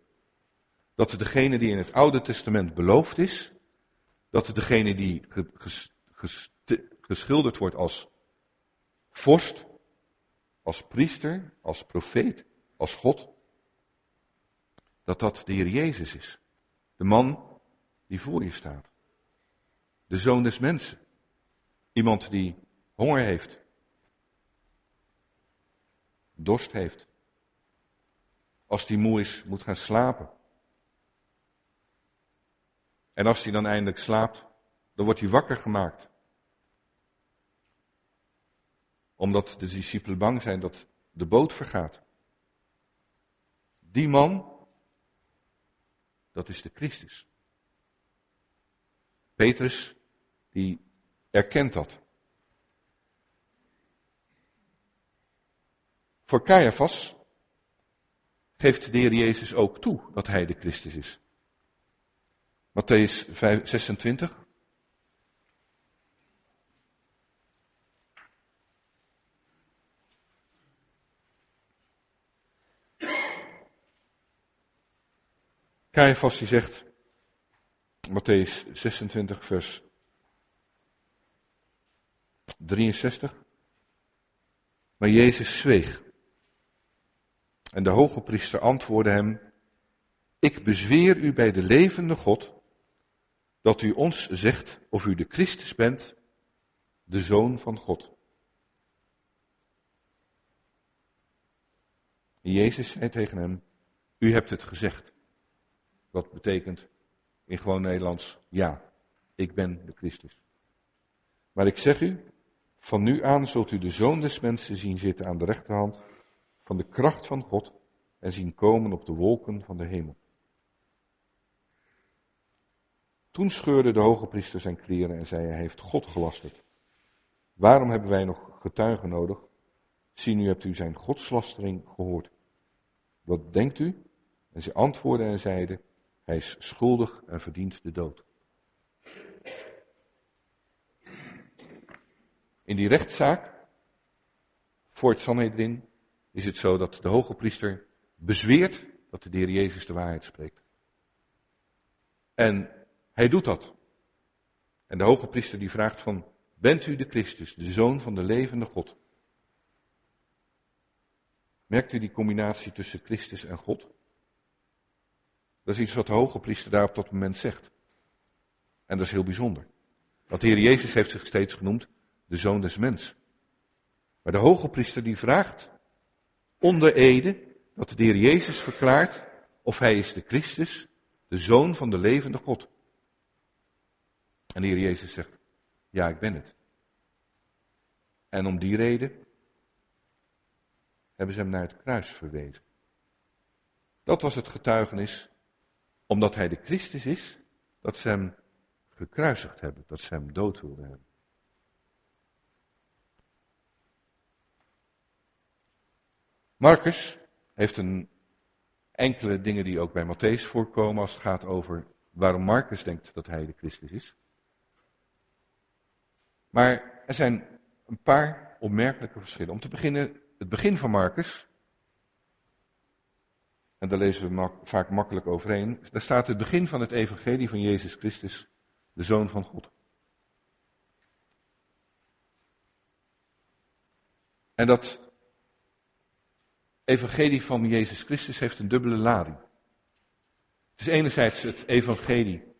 Dat degene die in het Oude Testament beloofd is, dat degene die geschilderd wordt als vorst, als priester, als profeet, als God, dat dat de Heer Jezus is. De man die voor je staat. De zoon des mensen. Iemand die honger heeft. Dorst heeft. Als die moe is, moet gaan slapen. En als hij dan eindelijk slaapt, dan wordt hij wakker gemaakt. omdat de discipelen bang zijn dat de boot vergaat. Die man, dat is de Christus. Petrus, die erkent dat. Voor Caiaphas geeft de Heer Jezus ook toe dat hij de Christus is. Matthäus 26. Caiaphas die zegt, Matthäus 26 vers 63. Maar Jezus zweeg. En de hoge priester antwoordde hem, ik bezweer u bij de levende God, dat u ons zegt of u de Christus bent, de Zoon van God. Jezus zei tegen hem, u hebt het gezegd. Wat betekent in gewoon Nederlands, ja, ik ben de Christus. Maar ik zeg u, van nu aan zult u de Zoon des Mensen zien zitten aan de rechterhand van de kracht van God en zien komen op de wolken van de hemel. Toen scheurde de hoge priester zijn kleren en zei, hij heeft God gelasterd. Waarom hebben wij nog getuigen nodig? Zie, nu hebt u zijn godslastering gehoord. Wat denkt u? En ze antwoordden en zeiden, hij is schuldig en verdient de dood. In die rechtszaak, voor het Sanhedrin, is het zo dat de hoge priester bezweert dat de Heer Jezus de waarheid spreekt. En hij doet dat. En de hoge priester die vraagt van, bent u de Christus, de Zoon van de levende God? Merkt u die combinatie tussen Christus en God? Dat is iets wat de hoge priester daar op dat moment zegt. En dat is heel bijzonder. Want de Heer Jezus heeft zich steeds genoemd de Zoon des Mens. Maar de hoge priester die vraagt onder Ede dat de Heer Jezus verklaart of hij is de Christus, de Zoon van de levende God. En de Heer Jezus zegt, ja ik ben het. En om die reden hebben ze hem naar het kruis verwezen. Dat was het getuigenis omdat hij de Christus is, dat ze hem gekruisigd hebben, dat ze hem dood wilden hebben. Marcus heeft een enkele dingen die ook bij Matthäus voorkomen als het gaat over waarom Marcus denkt dat hij de Christus is. Maar er zijn een paar opmerkelijke verschillen. Om te beginnen, het begin van Marcus en daar lezen we vaak makkelijk overheen, daar staat het begin van het evangelie van Jezus Christus, de Zoon van God. En dat evangelie van Jezus Christus heeft een dubbele lading. Het is enerzijds het evangelie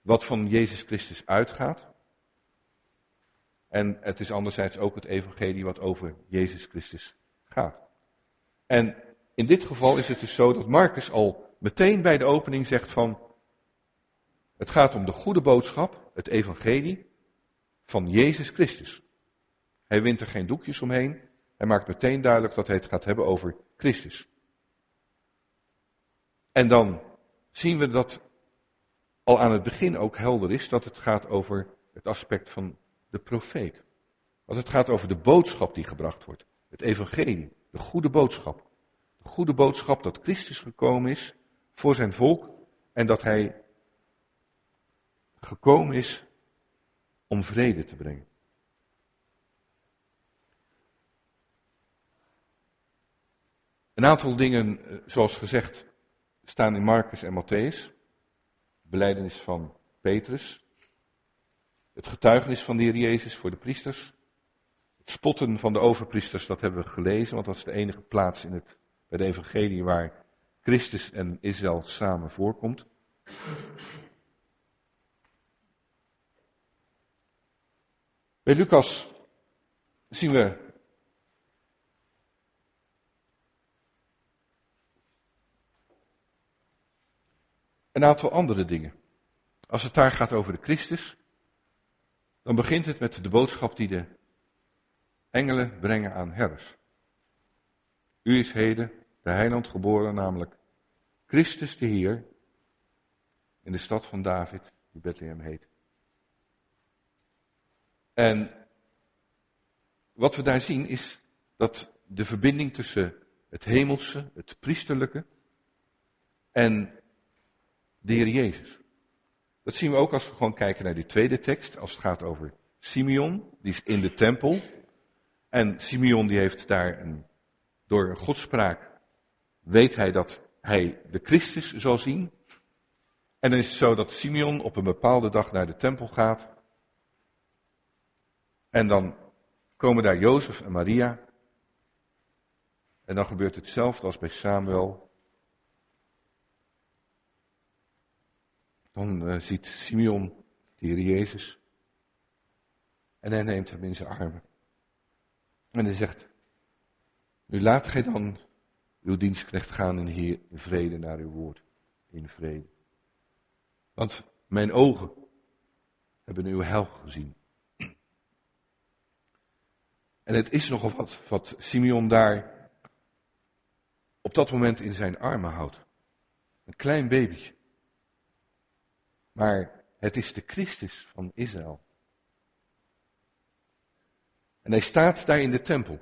wat van Jezus Christus uitgaat. En het is anderzijds ook het evangelie wat over Jezus Christus gaat. En in dit geval is het dus zo dat Marcus al meteen bij de opening zegt van, het gaat om de goede boodschap, het evangelie van Jezus Christus. Hij wint er geen doekjes omheen, hij maakt meteen duidelijk dat hij het gaat hebben over Christus. En dan zien we dat al aan het begin ook helder is dat het gaat over het aspect van de profeet. Dat het gaat over de boodschap die gebracht wordt. Het evangelie, de goede boodschap goede boodschap dat Christus gekomen is voor zijn volk en dat hij gekomen is om vrede te brengen. Een aantal dingen, eh, zoals gezegd, staan in Marcus en Matthäus. Beleidenis van Petrus. Het getuigenis van de Heer Jezus voor de priesters. Het spotten van de overpriesters, dat hebben we gelezen, want dat is de enige plaats in het bij de evangelie waar Christus en Israël samen voorkomt. Bij Lucas zien we een aantal andere dingen. Als het daar gaat over de Christus, dan begint het met de boodschap die de engelen brengen aan herders. U is heden de heiland geboren, namelijk Christus de Heer, in de stad van David, die Bethlehem heet. En wat we daar zien is dat de verbinding tussen het hemelse, het priesterlijke en de Heer Jezus. Dat zien we ook als we gewoon kijken naar die tweede tekst, als het gaat over Simeon, die is in de tempel. En Simeon die heeft daar een, door een godspraak, weet hij dat hij de Christus zal zien. En dan is het zo dat Simeon op een bepaalde dag naar de tempel gaat. En dan komen daar Jozef en Maria. En dan gebeurt hetzelfde als bij Samuel. Dan uh, ziet Simeon de Heer Jezus. En hij neemt hem in zijn armen. En hij zegt, nu laat gij dan uw dienstknecht gaan in, hier, in vrede naar uw woord. In vrede. Want mijn ogen hebben uw hel gezien. En het is nogal wat, wat Simeon daar op dat moment in zijn armen houdt. Een klein babytje. Maar het is de Christus van Israël. En hij staat daar in de tempel.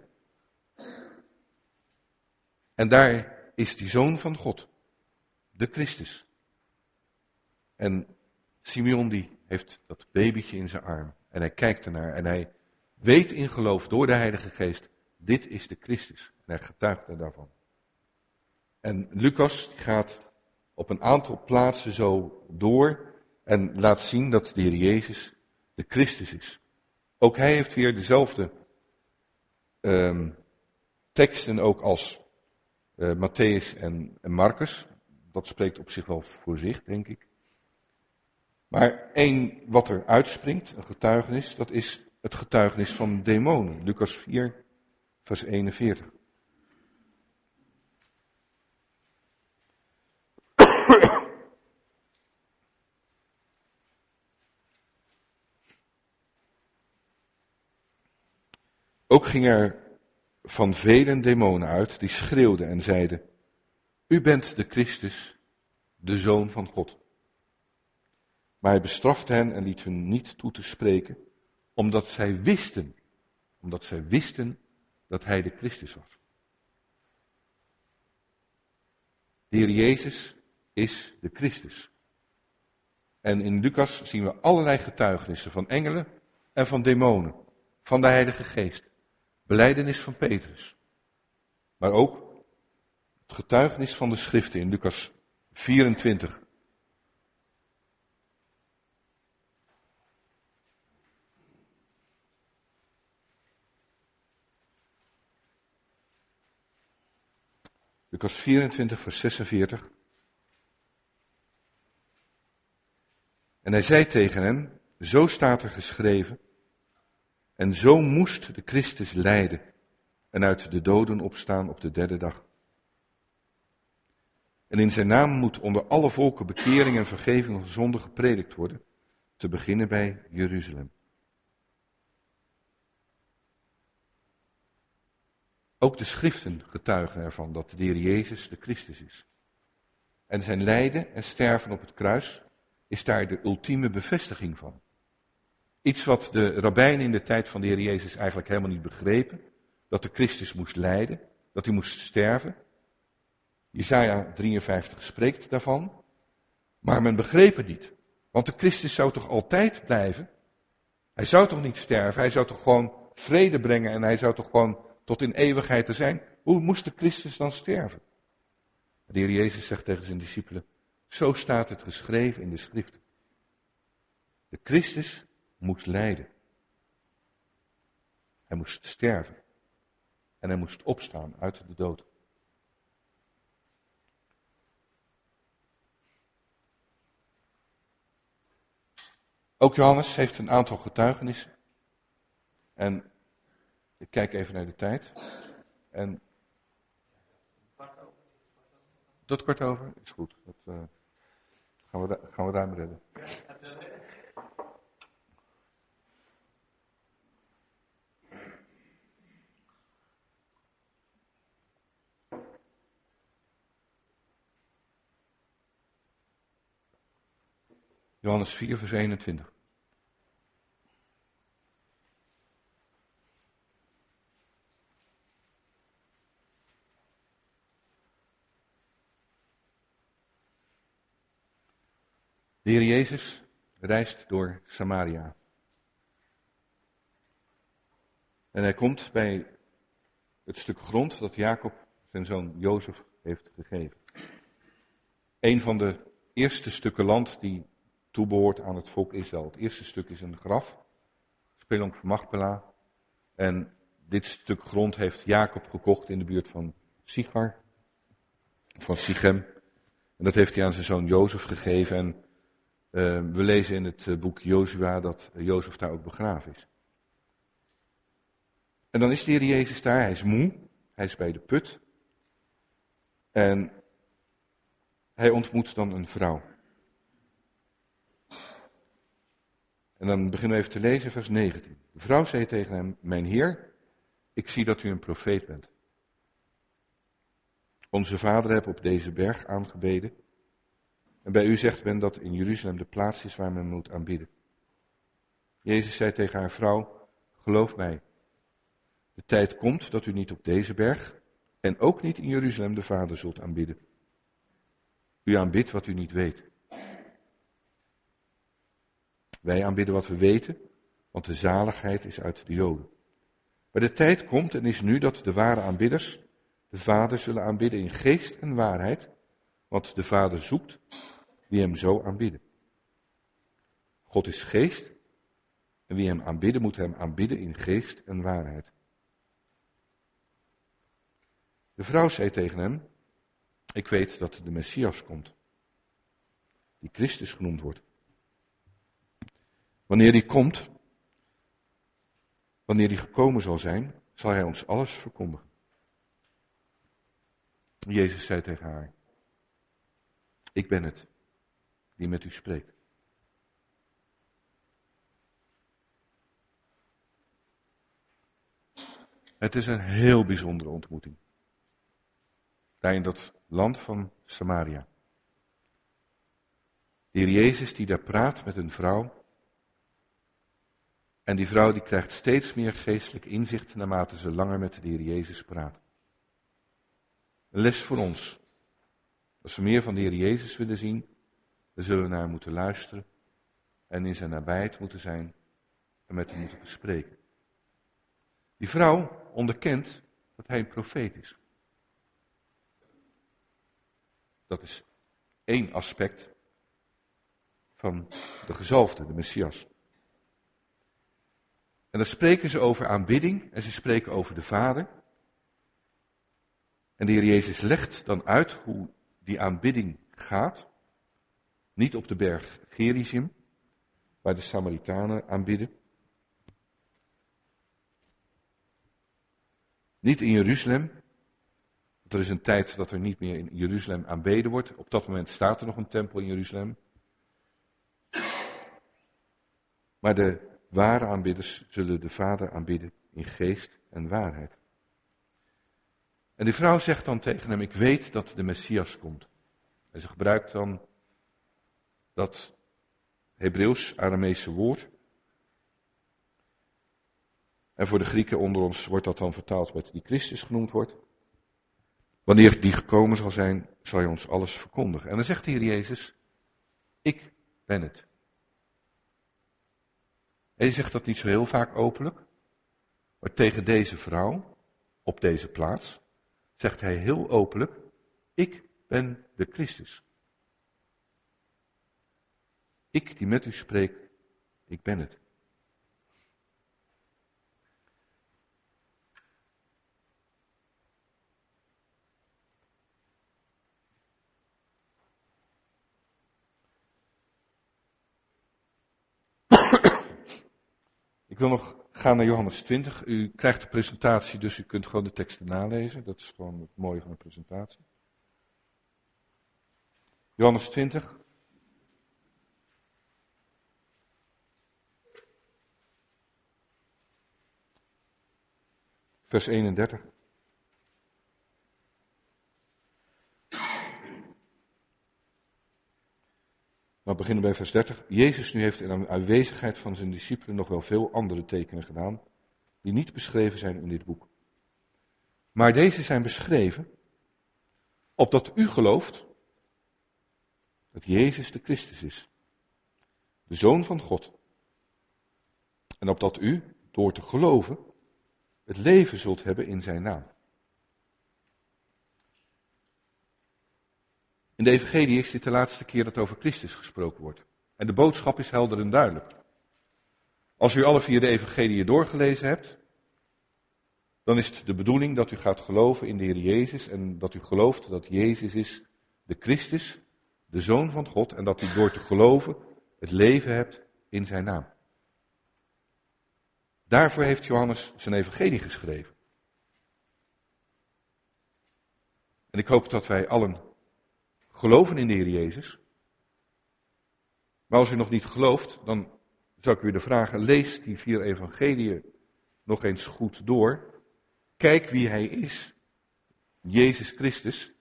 En daar is die zoon van God, de Christus. En Simeon die heeft dat babytje in zijn arm. En hij kijkt ernaar en hij weet in geloof door de Heilige Geest, dit is de Christus. En hij getuigt er daarvan. En Lucas gaat op een aantal plaatsen zo door en laat zien dat de Heer Jezus de Christus is. Ook hij heeft weer dezelfde um, teksten ook als uh, Matthäus en, en Marcus. Dat spreekt op zich wel voor zich, denk ik. Maar één wat er uitspringt, een getuigenis, dat is het getuigenis van demonen. Lucas 4, vers 41. Ook ging er van velen demonen uit die schreeuwden en zeiden, U bent de Christus, de Zoon van God. Maar hij bestrafte hen en liet hun niet toe te spreken, omdat zij wisten, omdat zij wisten dat hij de Christus was. De Heer Jezus is de Christus. En in Lucas zien we allerlei getuigenissen van engelen en van demonen, van de Heilige Geest. Beleidenis van Petrus. Maar ook het getuigenis van de schriften in Lucas 24. Lucas 24, vers 46. En hij zei tegen hen, zo staat er geschreven, en zo moest de Christus lijden en uit de doden opstaan op de derde dag. En in zijn naam moet onder alle volken bekering en vergeving van zonde gepredikt worden, te beginnen bij Jeruzalem. Ook de schriften getuigen ervan dat de Heer Jezus de Christus is. En zijn lijden en sterven op het kruis is daar de ultieme bevestiging van. Iets wat de rabbijnen in de tijd van de Heer Jezus eigenlijk helemaal niet begrepen. Dat de Christus moest lijden, dat hij moest sterven. Jesaja 53 spreekt daarvan. Maar men begreep het niet. Want de Christus zou toch altijd blijven? Hij zou toch niet sterven? Hij zou toch gewoon vrede brengen en hij zou toch gewoon tot in eeuwigheid er zijn? Hoe moest de Christus dan sterven? De Heer Jezus zegt tegen zijn discipelen, zo staat het geschreven in de schrift. De Christus moest lijden. Hij moest sterven. En hij moest opstaan uit de dood. Ook Johannes heeft een aantal getuigenissen. En ik kijk even naar de tijd. En. Tot kort over? Is goed. Dat, uh, gaan, we, gaan we ruim redden. Johannes 4, vers 21. De Heer Jezus reist door Samaria. En hij komt bij het stuk grond dat Jacob zijn zoon Jozef heeft gegeven. Een van de eerste stukken land die toebehoort aan het volk Israël. Het eerste stuk is een graf, Spelonk van Machpela. En dit stuk grond heeft Jacob gekocht in de buurt van Sigar, van Sichem. En dat heeft hij aan zijn zoon Jozef gegeven. En uh, we lezen in het uh, boek Jozua dat Jozef daar ook begraven is. En dan is de Heer Jezus daar, hij is moe, hij is bij de put. En hij ontmoet dan een vrouw. En dan beginnen we even te lezen, vers 19. De vrouw zei tegen hem, mijn heer, ik zie dat u een profeet bent. Onze vader heeft op deze berg aangebeden. En bij u zegt men dat in Jeruzalem de plaats is waar men moet aanbidden. Jezus zei tegen haar vrouw, geloof mij, de tijd komt dat u niet op deze berg en ook niet in Jeruzalem de Vader zult aanbidden. U aanbidt wat u niet weet. Wij aanbidden wat we weten, want de zaligheid is uit de Joden. Maar de tijd komt en is nu dat de ware aanbidders de Vader zullen aanbidden in geest en waarheid, want de Vader zoekt wie hem zo aanbidden. God is geest en wie hem aanbidden moet hem aanbidden in geest en waarheid. De vrouw zei tegen hem, ik weet dat de Messias komt, die Christus genoemd wordt. Wanneer die komt, wanneer die gekomen zal zijn, zal hij ons alles verkondigen. Jezus zei tegen haar, ik ben het die met u spreekt. Het is een heel bijzondere ontmoeting. Daar in dat land van Samaria. De Heer Jezus die daar praat met een vrouw. En die vrouw die krijgt steeds meer geestelijk inzicht naarmate ze langer met de Heer Jezus praat. Een les voor ons. Als we meer van de Heer Jezus willen zien, dan zullen we naar hem moeten luisteren en in zijn nabijheid moeten zijn en met hem moeten bespreken. Die vrouw onderkent dat hij een profeet is. Dat is één aspect van de gezalfde, de Messias. En dan spreken ze over aanbidding en ze spreken over de Vader. En de Heer Jezus legt dan uit hoe die aanbidding gaat. Niet op de berg Gerizim, waar de Samaritanen aanbidden. Niet in Jeruzalem. Want er is een tijd dat er niet meer in Jeruzalem aanbeden wordt. Op dat moment staat er nog een tempel in Jeruzalem. Maar de ware aanbidders zullen de Vader aanbidden in geest en waarheid. En die vrouw zegt dan tegen hem, ik weet dat de Messias komt. En ze gebruikt dan dat Hebreeuws-Aramese woord. En voor de Grieken onder ons wordt dat dan vertaald met die Christus genoemd wordt. Wanneer die gekomen zal zijn, zal hij ons alles verkondigen. En dan zegt de Heer Jezus, ik ben het. Hij zegt dat niet zo heel vaak openlijk, maar tegen deze vrouw, op deze plaats, zegt hij heel openlijk, ik ben de Christus. Ik die met u spreek, ik ben het. Ik wil nog gaan naar Johannes 20. U krijgt de presentatie, dus u kunt gewoon de teksten nalezen. Dat is gewoon het mooie van de presentatie. Johannes 20. Vers 31. We beginnen bij vers 30. Jezus nu heeft in aanwezigheid van zijn discipelen nog wel veel andere tekenen gedaan, die niet beschreven zijn in dit boek. Maar deze zijn beschreven, opdat u gelooft dat Jezus de Christus is, de Zoon van God. En opdat u, door te geloven, het leven zult hebben in zijn naam. In de Evangelie is dit de laatste keer dat over Christus gesproken wordt. En de boodschap is helder en duidelijk. Als u alle vier de Evangelie doorgelezen hebt, dan is het de bedoeling dat u gaat geloven in de Heer Jezus en dat u gelooft dat Jezus is de Christus, de Zoon van God, en dat u door te geloven het leven hebt in zijn naam. Daarvoor heeft Johannes zijn Evangelie geschreven. En ik hoop dat wij allen geloven in de Heer Jezus. Maar als u nog niet gelooft, dan zou ik u de vragen, lees die vier evangeliën nog eens goed door. Kijk wie hij is, Jezus Christus,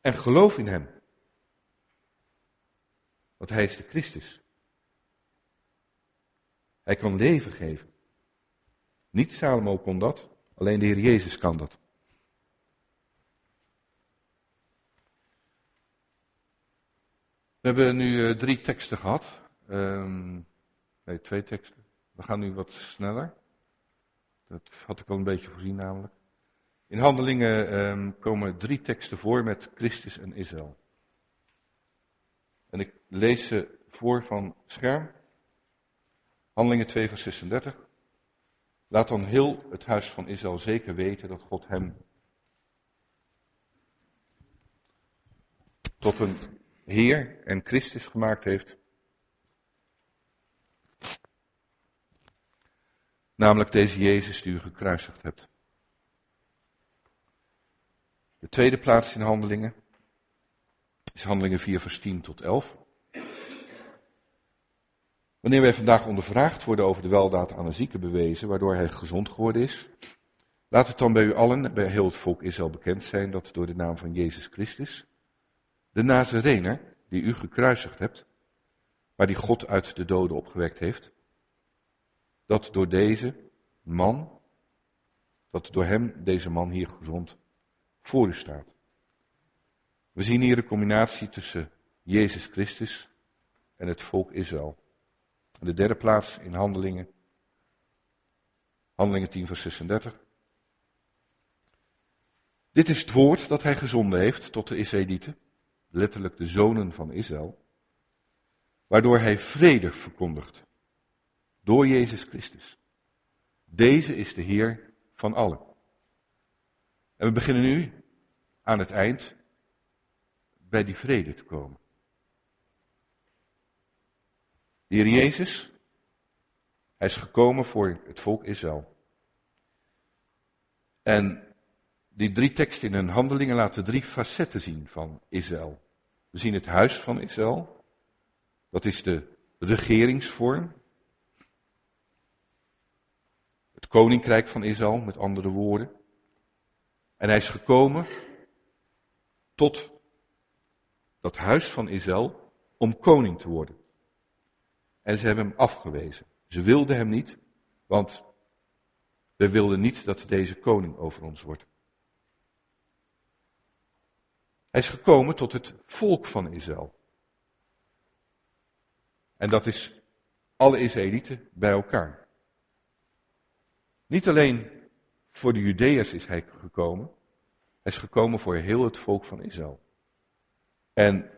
en geloof in hem. Want hij is de Christus. Hij kan leven geven. Niet Salomo kon dat, alleen de Heer Jezus kan dat. We hebben nu uh, drie teksten gehad. Um, nee, twee teksten. We gaan nu wat sneller. Dat had ik al een beetje voorzien namelijk. In handelingen um, komen drie teksten voor met Christus en Israël. En ik lees ze voor van scherm. Handelingen 2 vers 36. Laat dan heel het huis van Israël zeker weten dat God hem tot een Heer en Christus gemaakt heeft. Namelijk deze Jezus die u gekruisigd hebt. De tweede plaats in handelingen is handelingen 4 vers 10 tot 11. Wanneer wij vandaag ondervraagd worden over de weldaad aan een zieke bewezen, waardoor hij gezond geworden is, laat het dan bij u allen, bij heel het volk Israël bekend zijn dat door de naam van Jezus Christus, de Nazarener, die u gekruisigd hebt, maar die God uit de doden opgewekt heeft, dat door deze man, dat door hem deze man hier gezond voor u staat. We zien hier de combinatie tussen Jezus Christus en het volk Israël. En de derde plaats in handelingen. Handelingen 10 vers 36. Dit is het woord dat hij gezonden heeft tot de Israëlieten letterlijk de zonen van Israël, waardoor hij vrede verkondigt door Jezus Christus. Deze is de Heer van allen. En we beginnen nu aan het eind bij die vrede te komen. De Heer Jezus, hij is gekomen voor het volk Israël. En die drie teksten in hun handelingen laten drie facetten zien van Israël. We zien het huis van Israël. Dat is de regeringsvorm. Het koninkrijk van Israël, met andere woorden. En hij is gekomen tot dat huis van Israël om koning te worden. En ze hebben hem afgewezen. Ze wilden hem niet, want we wilden niet dat deze koning over ons wordt. Hij is gekomen tot het volk van Israël. En dat is alle Israëlieten bij elkaar. Niet alleen voor de Judeërs is hij gekomen, hij is gekomen voor heel het volk van Israël. En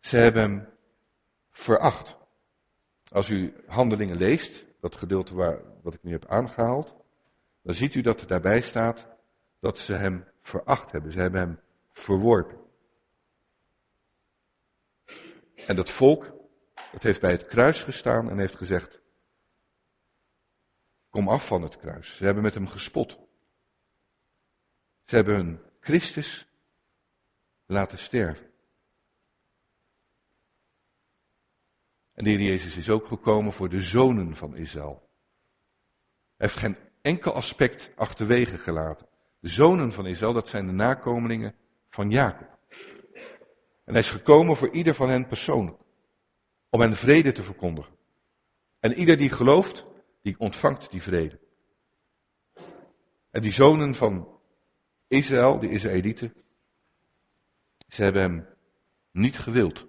ze hebben hem veracht. Als u handelingen leest, dat gedeelte waar, wat ik nu heb aangehaald, dan ziet u dat er daarbij staat dat ze hem veracht hebben. Ze hebben hem verworpen. En dat volk, dat heeft bij het kruis gestaan en heeft gezegd, kom af van het kruis. Ze hebben met hem gespot. Ze hebben hun Christus laten sterven. En de Heer Jezus is ook gekomen voor de zonen van Israël. Hij heeft geen enkel aspect achterwege gelaten. De zonen van Israël, dat zijn de nakomelingen van Jacob. En hij is gekomen voor ieder van hen persoonlijk. Om hen vrede te verkondigen. En ieder die gelooft, die ontvangt die vrede. En die zonen van Israël, die Israëlieten, ze hebben hem niet gewild.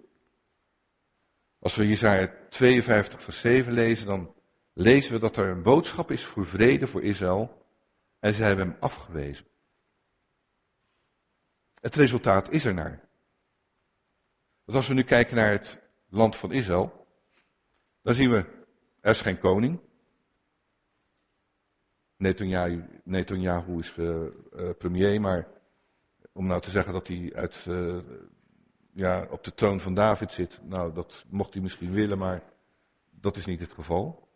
Als we Jezaja 52 vers 7 lezen, dan lezen we dat er een boodschap is voor vrede voor Israël. En ze hebben hem afgewezen. Het resultaat is er naar. Want als we nu kijken naar het land van Israël, dan zien we, er is geen koning. Netanyahu, Netanyahu is uh, premier, maar om nou te zeggen dat hij uit, uh, ja, op de troon van David zit, nou dat mocht hij misschien willen, maar dat is niet het geval.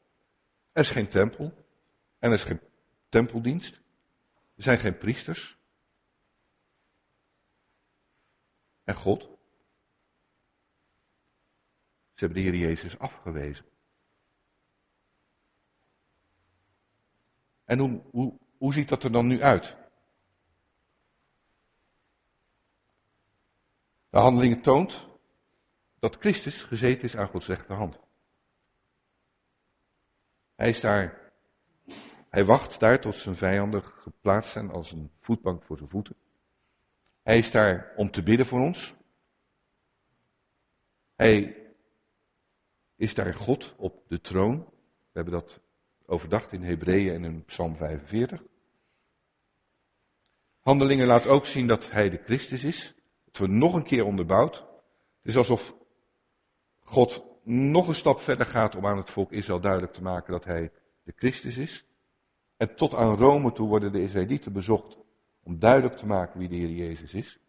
Er is geen tempel en er is geen tempeldienst. Er zijn geen priesters. En God. Ze hebben de Heer Jezus afgewezen. En hoe, hoe, hoe ziet dat er dan nu uit? De handelingen toont dat Christus gezeten is aan Gods rechterhand. Hij is daar, hij wacht daar tot zijn vijanden geplaatst zijn als een voetbank voor zijn voeten. Hij is daar om te bidden voor ons. Hij is daar God op de troon. We hebben dat overdacht in Hebreeën en in Psalm 45. Handelingen laat ook zien dat hij de Christus is. Het wordt nog een keer onderbouwd. Het is alsof God nog een stap verder gaat om aan het volk Israël duidelijk te maken dat hij de Christus is. En tot aan Rome toe worden de Israëlieten bezocht om duidelijk te maken wie de Heer Jezus is.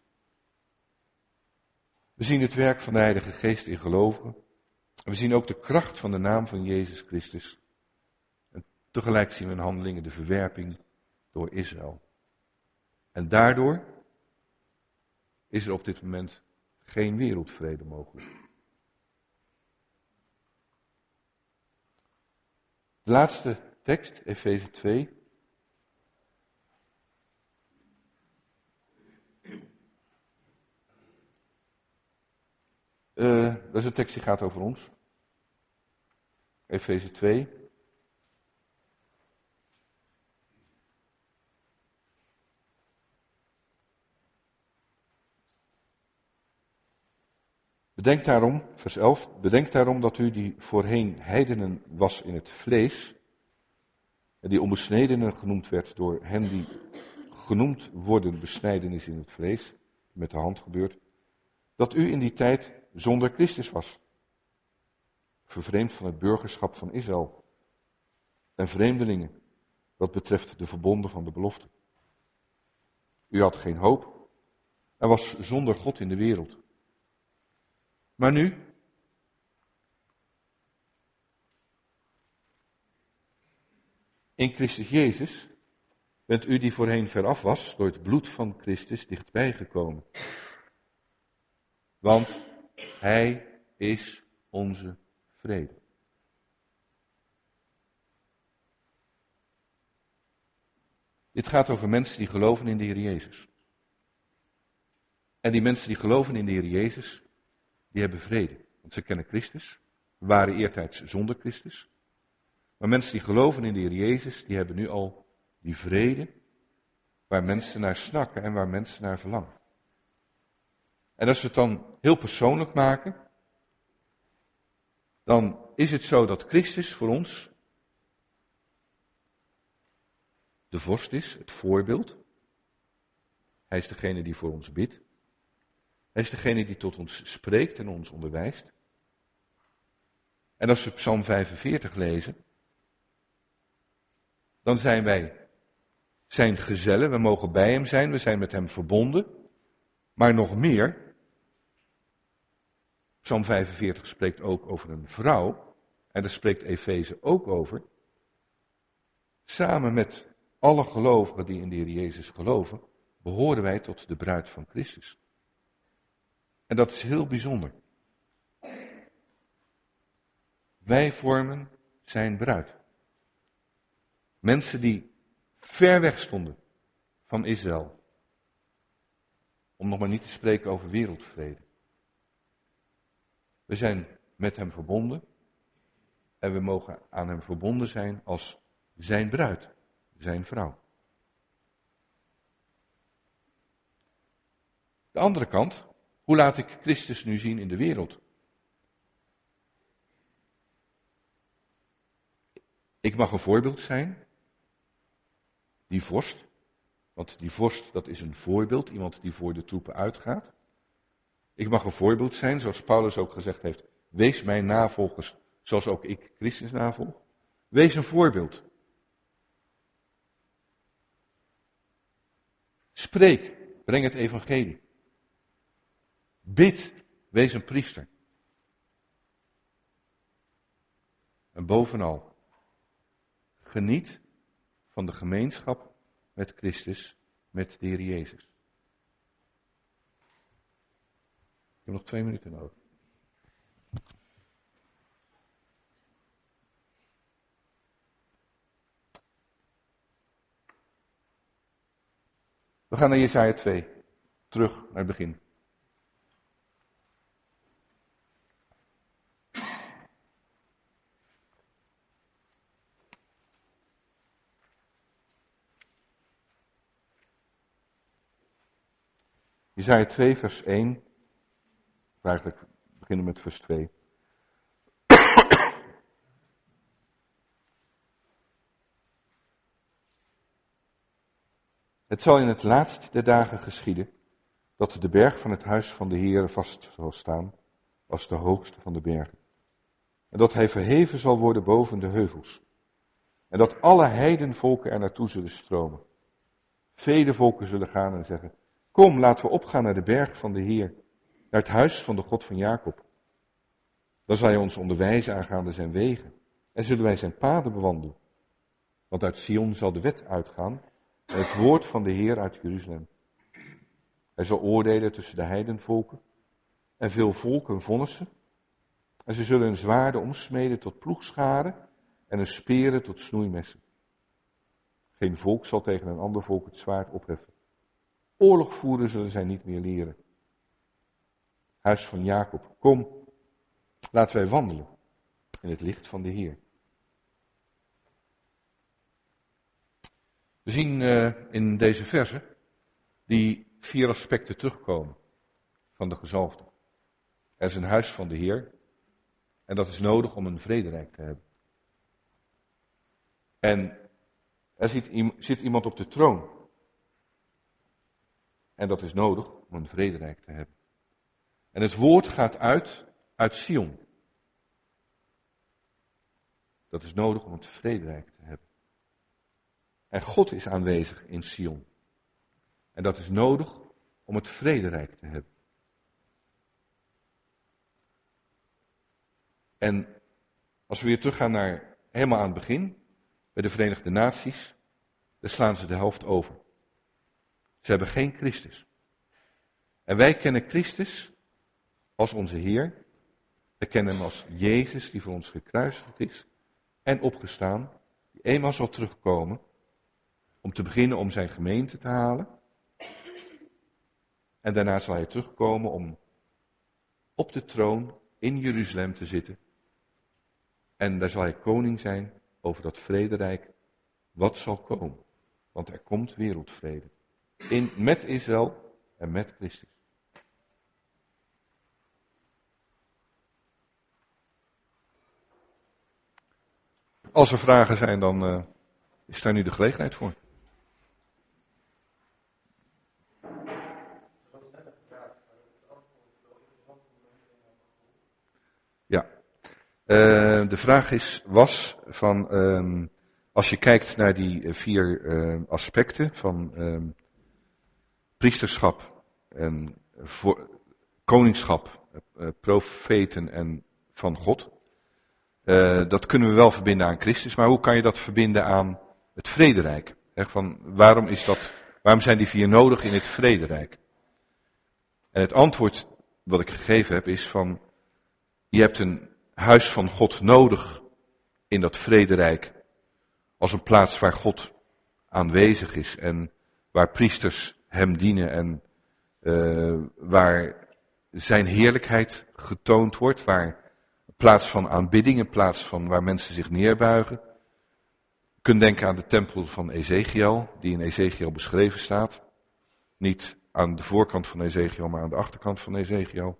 We zien het werk van de Heilige Geest in gelovigen. En we zien ook de kracht van de naam van Jezus Christus. En tegelijk zien we in handelingen de verwerping door Israël. En daardoor is er op dit moment geen wereldvrede mogelijk. De laatste tekst, Efeze 2. Uh, dat is een tekst die gaat over ons. Efeze 2. Bedenk daarom, vers 11, bedenk daarom dat u die voorheen heidenen was in het vlees, en die onbesnedenen genoemd werd door hen die genoemd worden besnijdenis in het vlees, met de hand gebeurt, dat u in die tijd zonder Christus was. Vervreemd van het burgerschap van Israël. En vreemdelingen wat betreft de verbonden van de belofte. U had geen hoop en was zonder God in de wereld. Maar nu, in Christus Jezus, bent u die voorheen veraf was, door het bloed van Christus dichtbij gekomen. Want hij is onze vrede. Dit gaat over mensen die geloven in de Heer Jezus. En die mensen die geloven in de Heer Jezus, die hebben vrede. Want ze kennen Christus, waren eertijds zonder Christus. Maar mensen die geloven in de Heer Jezus, die hebben nu al die vrede waar mensen naar snakken en waar mensen naar verlangen. En als we het dan heel persoonlijk maken, dan is het zo dat Christus voor ons de vorst is, het voorbeeld. Hij is degene die voor ons bidt. Hij is degene die tot ons spreekt en ons onderwijst. En als we Psalm 45 lezen, dan zijn wij zijn gezellen, we mogen bij hem zijn, we zijn met hem verbonden. Maar nog meer, Psalm 45 spreekt ook over een vrouw, en daar spreekt Efeze ook over. Samen met alle gelovigen die in de Heer Jezus geloven, behoren wij tot de bruid van Christus. En dat is heel bijzonder. Wij vormen zijn bruid. Mensen die ver weg stonden van Israël, om nog maar niet te spreken over wereldvrede. We zijn met hem verbonden. En we mogen aan hem verbonden zijn als zijn bruid, zijn vrouw. De andere kant, hoe laat ik Christus nu zien in de wereld? Ik mag een voorbeeld zijn. Die vorst. Want die vorst, dat is een voorbeeld. Iemand die voor de troepen uitgaat. Ik mag een voorbeeld zijn, zoals Paulus ook gezegd heeft. Wees mijn navolgers, zoals ook ik Christus navolg. Wees een voorbeeld. Spreek, breng het evangelie. Bid, wees een priester. En bovenal, geniet van de gemeenschap met Christus, met de Heer Jezus. Ik heb nog twee minuten nodig. We gaan naar Jesaja 2. Terug naar het begin. Jezaja 2, vers 1. Eigenlijk beginnen met vers 2. Het zal in het laatst der dagen geschieden dat de berg van het huis van de Heer vast zal staan als de hoogste van de bergen. En dat hij verheven zal worden boven de heuvels. En dat alle heidenvolken er naartoe zullen stromen. Vele volken zullen gaan en zeggen, Kom, laten we opgaan naar de berg van de Heer, naar het huis van de God van Jacob. Dan zal hij ons onderwijzen aangaande zijn wegen en zullen wij zijn paden bewandelen. Want uit Sion zal de wet uitgaan en het woord van de Heer uit Jeruzalem. Hij zal oordelen tussen de heidenvolken en veel volken vonnissen. En ze zullen een zwaarde omsmeden tot ploegscharen en een speren tot snoeimessen. Geen volk zal tegen een ander volk het zwaard opheffen. Oorlog voeren zullen zij niet meer leren. Huis van Jacob, kom, laten wij wandelen in het licht van de Heer. We zien uh, in deze verse die vier aspecten terugkomen van de gezalfde. Er is een huis van de Heer en dat is nodig om een vrederijk te hebben. En er zit iemand op de troon en dat is nodig om een vrederijk te hebben. En het woord gaat uit uit Sion. Dat is nodig om het vrederijk te hebben. En God is aanwezig in Sion. En dat is nodig om het vrederijk te hebben. En als we weer teruggaan naar helemaal aan het begin, bij de Verenigde Naties, dan slaan ze de helft over. Ze hebben geen Christus. En wij kennen Christus als onze Heer. We kennen hem als Jezus die voor ons gekruisigd is en opgestaan, die eenmaal zal terugkomen om te beginnen om zijn gemeente te halen. En daarna zal hij terugkomen om op de troon in Jeruzalem te zitten. En daar zal hij koning zijn over dat vrederijk wat zal komen. Want er komt wereldvrede in, met Israël en met Christus. Als er vragen zijn, dan uh, is daar nu de gelegenheid voor. Ja, uh, de vraag is, was van, um, als je kijkt naar die eh, vier uh, aspecten van um, priesterschap en koningschap, profeten en van God. Uh, dat kunnen we wel verbinden aan Christus, maar hoe kan je dat verbinden aan het vrederijk? He, van waarom, is dat, waarom zijn die vier nodig in het vrederijk? En het antwoord wat ik gegeven heb is van, je hebt een huis van God nodig in dat vrederijk. Als een plaats waar God aanwezig is en waar priesters hem dienen en uh, waar zijn heerlijkheid getoond wordt, waar plaats van aanbidding, een plaats van waar mensen zich neerbuigen. Je kunt denken aan de tempel van Ezekiel, die in Ezekiel beschreven staat. Niet aan de voorkant van Ezekiel, maar aan de achterkant van Ezekiel.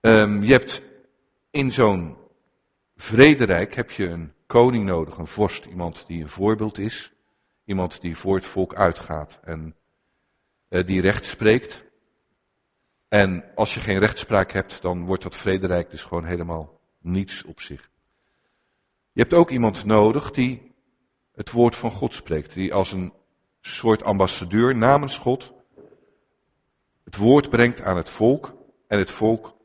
Um, je hebt in zo'n vrederijk heb je een koning nodig, een vorst, iemand die een voorbeeld is, iemand die voor het volk uitgaat en uh, die recht spreekt. En als je geen rechtspraak hebt, dan wordt dat vrederijk dus gewoon helemaal niets op zich. Je hebt ook iemand nodig die het woord van God spreekt, die als een soort ambassadeur namens God het woord brengt aan het volk en het volk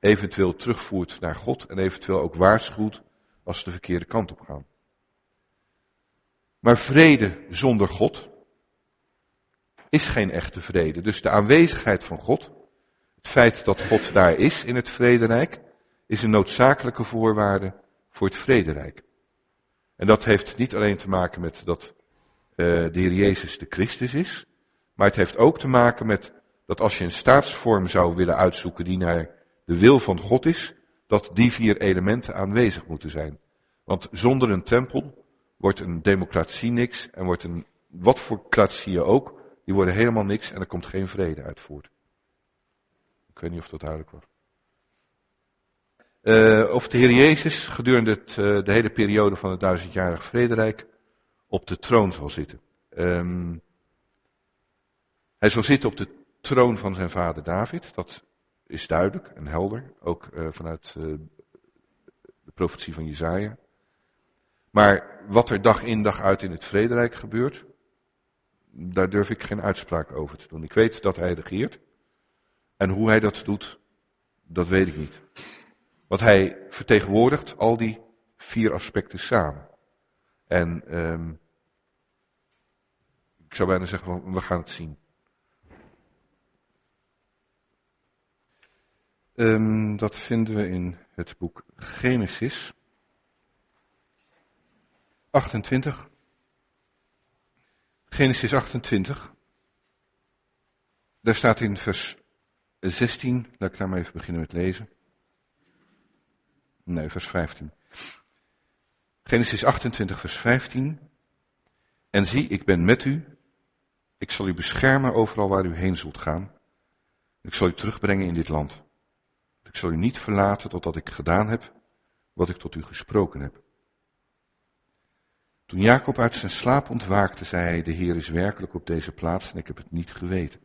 eventueel terugvoert naar God en eventueel ook waarschuwt als ze de verkeerde kant op gaan. Maar vrede zonder God is geen echte vrede. Dus de aanwezigheid van God, het feit dat God daar is in het vrederijk, is een noodzakelijke voorwaarde voor het vrederijk. En dat heeft niet alleen te maken met dat uh, de Heer Jezus de Christus is, maar het heeft ook te maken met dat als je een staatsvorm zou willen uitzoeken die naar de wil van God is, dat die vier elementen aanwezig moeten zijn. Want zonder een tempel wordt een democratie niks en wordt een, wat voor kratieën ook, die worden helemaal niks en er komt geen vrede uit voort. Ik weet niet of dat duidelijk wordt. Uh, of de Heer Jezus gedurende het, uh, de hele periode van het duizendjarig vrederijk op de troon zal zitten. Um, hij zal zitten op de troon van zijn vader David. Dat is duidelijk en helder, ook uh, vanuit de profetie van Jezaja. Maar wat er dag in dag uit in het vrederijk gebeurt, daar durf ik geen uitspraak over te doen. Ik weet dat hij regeert. En hoe hij dat doet, dat weet ik niet. Want hij vertegenwoordigt al die vier aspecten samen. En um, ik zou bijna zeggen, we gaan het zien. Um, dat vinden we in het boek Genesis 28. Genesis 28. Daar staat in vers 16, laat ik daar maar even beginnen met lezen. Nee, vers 15. Genesis 28, vers 15. En zie, ik ben met u. Ik zal u beschermen overal waar u heen zult gaan. Ik zal u terugbrengen in dit land. Ik zal u niet verlaten totdat ik gedaan heb wat ik tot u gesproken heb. Toen Jacob uit zijn slaap ontwaakte, zei hij, de Heer is werkelijk op deze plaats en ik heb het niet geweten.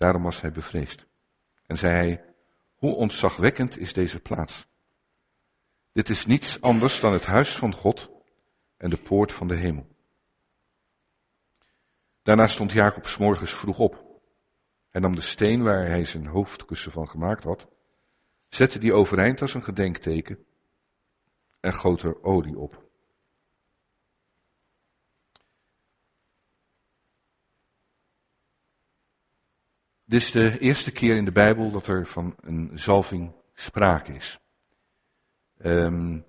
Daarom was hij bevreesd. En zei hij, hoe ontzagwekkend is deze plaats? Dit is niets anders dan het huis van God en de poort van de hemel. Daarna stond Jacob s morgens vroeg op. Hij nam de steen waar hij zijn hoofdkussen van gemaakt had, zette die overeind als een gedenkteken en goot er olie op. Dit is de eerste keer in de Bijbel dat er van een zalving sprake is. Um,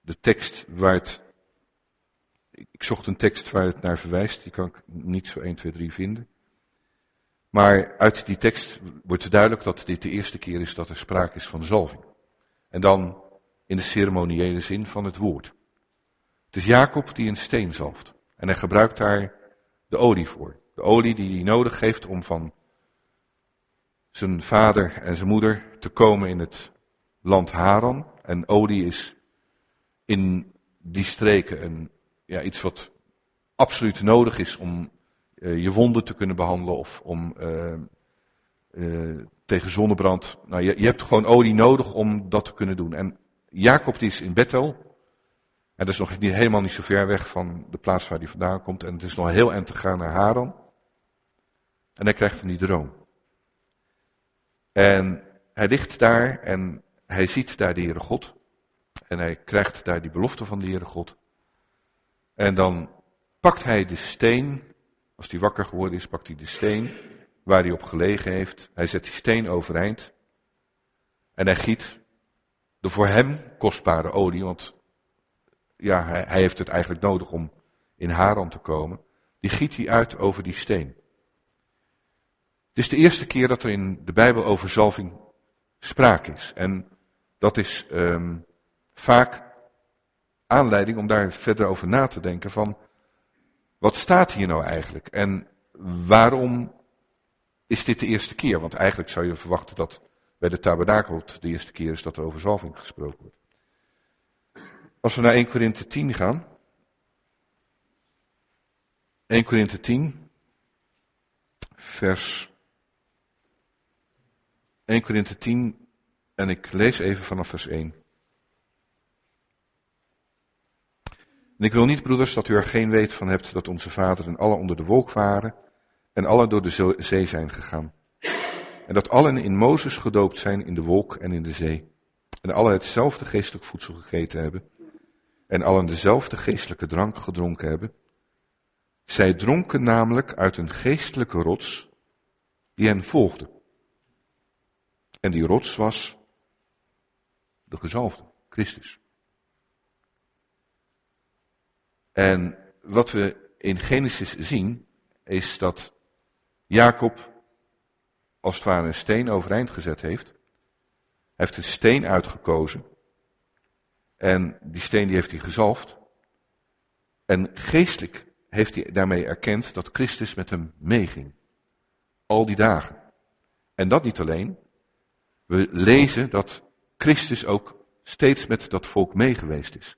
de tekst waar het. Ik zocht een tekst waar het naar verwijst, die kan ik niet zo 1, 2, 3 vinden. Maar uit die tekst wordt duidelijk dat dit de eerste keer is dat er sprake is van zalving. En dan in de ceremoniële zin van het woord. Het is Jacob die een steen zalft. En hij gebruikt daar de olie voor. De olie die hij nodig heeft om van zijn vader en zijn moeder te komen in het land Haran. En olie is in die streken een, ja, iets wat absoluut nodig is om uh, je wonden te kunnen behandelen of om uh, tegen zonnebrand. Nou, je, je, hebt gewoon olie nodig om dat te kunnen doen. En Jacob die is in Bethel. En dat is nog niet, helemaal niet zo ver weg van de plaats waar hij vandaan komt. En het is nog heel eind te gaan naar Haran. En hij krijgt een die droom. En hij ligt daar en hij ziet daar de Heere God. En hij krijgt daar die belofte van de Heere God. En dan pakt hij de steen als hij wakker geworden is, pakt hij de steen waar hij op gelegen heeft. Hij zet die steen overeind. En hij giet de voor hem kostbare olie, want ja, hij, hij heeft het eigenlijk nodig om in Haran te komen. Die giet hij uit over die steen. Het is de eerste keer dat er in de Bijbel over zalving sprake is. En dat is ehm, vaak aanleiding om daar verder over na te denken van, wat staat hier nou eigenlijk? En waarom is dit de eerste keer? Want eigenlijk zou je verwachten dat bij de tabernakel de eerste keer is dat er over zalving gesproken wordt. Als we naar 1 Korinthe 10 gaan. 1 Korinthe 10, vers 1 Korinthe 10 en ik lees even vanaf vers 1. En ik wil niet, broeders, dat u er geen weet van hebt dat onze vaderen alle onder de wolk waren en allen door de zee zijn gegaan. En dat allen in Mozes gedoopt zijn in de wolk en in de zee. En allen hetzelfde geestelijk voedsel gegeten hebben. En allen dezelfde geestelijke drank gedronken hebben. Zij dronken namelijk uit een geestelijke rots die hen volgde. En die rots was de gezalfde, Christus. En wat we in Genesis zien, is dat Jacob als het ware een steen overeind gezet heeft. Hij heeft een steen uitgekozen. En die steen die heeft hij gezalfd. En geestelijk heeft hij daarmee erkend dat Christus met hem meeging. Al die dagen. En dat niet alleen. We lezen dat Christus ook steeds met dat volk meegeweest is.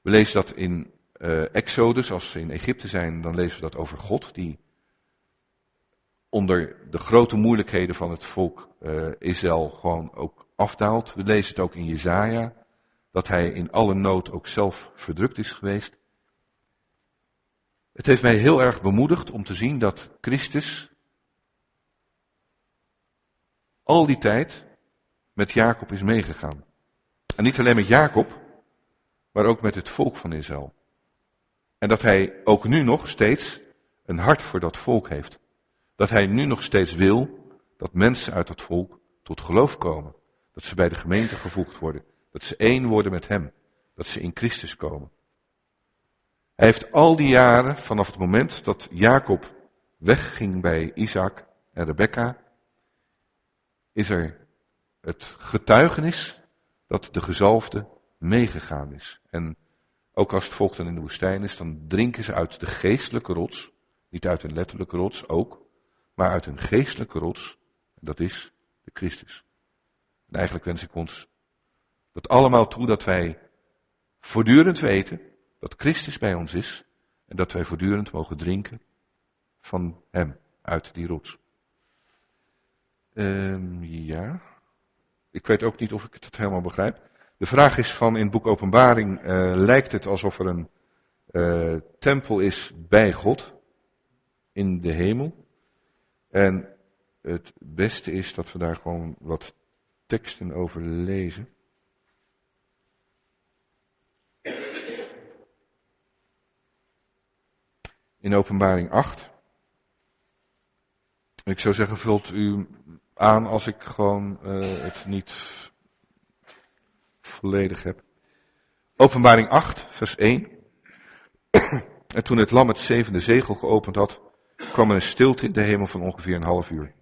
We lezen dat in uh, Exodus, als we in Egypte zijn, dan lezen we dat over God, die onder de grote moeilijkheden van het volk uh, Israël gewoon ook afdaalt. We lezen het ook in Jezaja, dat hij in alle nood ook zelf verdrukt is geweest. Het heeft mij heel erg bemoedigd om te zien dat Christus al die tijd met Jacob is meegegaan. En niet alleen met Jacob, maar ook met het volk van Israël. En dat hij ook nu nog steeds een hart voor dat volk heeft. Dat hij nu nog steeds wil dat mensen uit dat volk tot geloof komen. Dat ze bij de gemeente gevoegd worden. Dat ze één worden met hem. Dat ze in Christus komen. Hij heeft al die jaren, vanaf het moment dat Jacob wegging bij Isaac en Rebecca, is er het getuigenis dat de gezalfde meegegaan is. En ook als het volk dan in de woestijn is, dan drinken ze uit de geestelijke rots. Niet uit een letterlijke rots, ook. Maar uit een geestelijke rots. En dat is de Christus. En eigenlijk wens ik ons dat allemaal toe dat wij voortdurend weten dat Christus bij ons is. En dat wij voortdurend mogen drinken van Hem, uit die rots. Um, ja. Ik weet ook niet of ik het helemaal begrijp. De vraag is van in boek Openbaring, uh, lijkt het alsof er een uh, tempel is bij God in de hemel. En het beste is dat we daar gewoon wat teksten over lezen. In Openbaring 8. Ik zou zeggen, vult u aan als ik gewoon uh, het niet volledig heb. Openbaring 8, vers 1. en toen het lam het zevende zegel geopend had, kwam er een stilte in de hemel van ongeveer een half uur.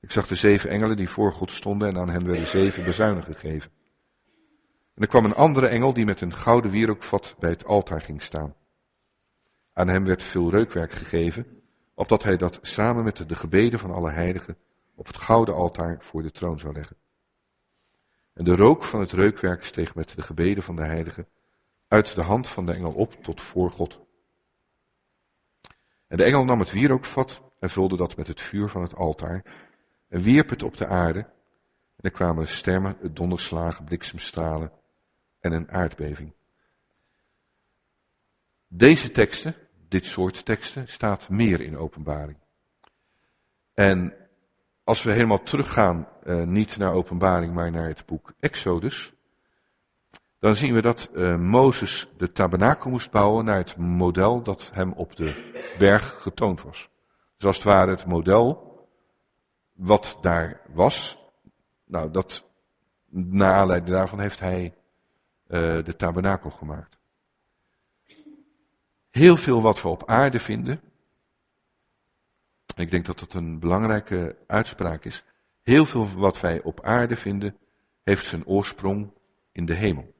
Ik zag de zeven engelen die voor God stonden en aan hen werden zeven bezuinen gegeven. En er kwam een andere engel die met een gouden wierookvat bij het altaar ging staan. Aan hem werd veel reukwerk gegeven, opdat hij dat samen met de gebeden van alle heiligen op het gouden altaar voor de troon zou leggen. En de rook van het reukwerk steeg met de gebeden van de heiligen uit de hand van de engel op tot voor God. En de engel nam het wierookvat en vulde dat met het vuur van het altaar en wierp het op de aarde. En er kwamen stemmen, donderslagen, bliksemstralen en een aardbeving. Deze teksten, dit soort teksten, staat meer in openbaring. En als we helemaal teruggaan, uh, niet naar openbaring, maar naar het boek Exodus, dan zien we dat uh, Mozes de tabernakel moest bouwen naar het model dat hem op de berg getoond was. Dus als het ware het model wat daar was, nou dat, naar aanleiding daarvan heeft hij uh, de tabernakel gemaakt. Heel veel wat we op aarde vinden, ik denk dat dat een belangrijke uitspraak is. Heel veel wat wij op aarde vinden, heeft zijn oorsprong in de hemel.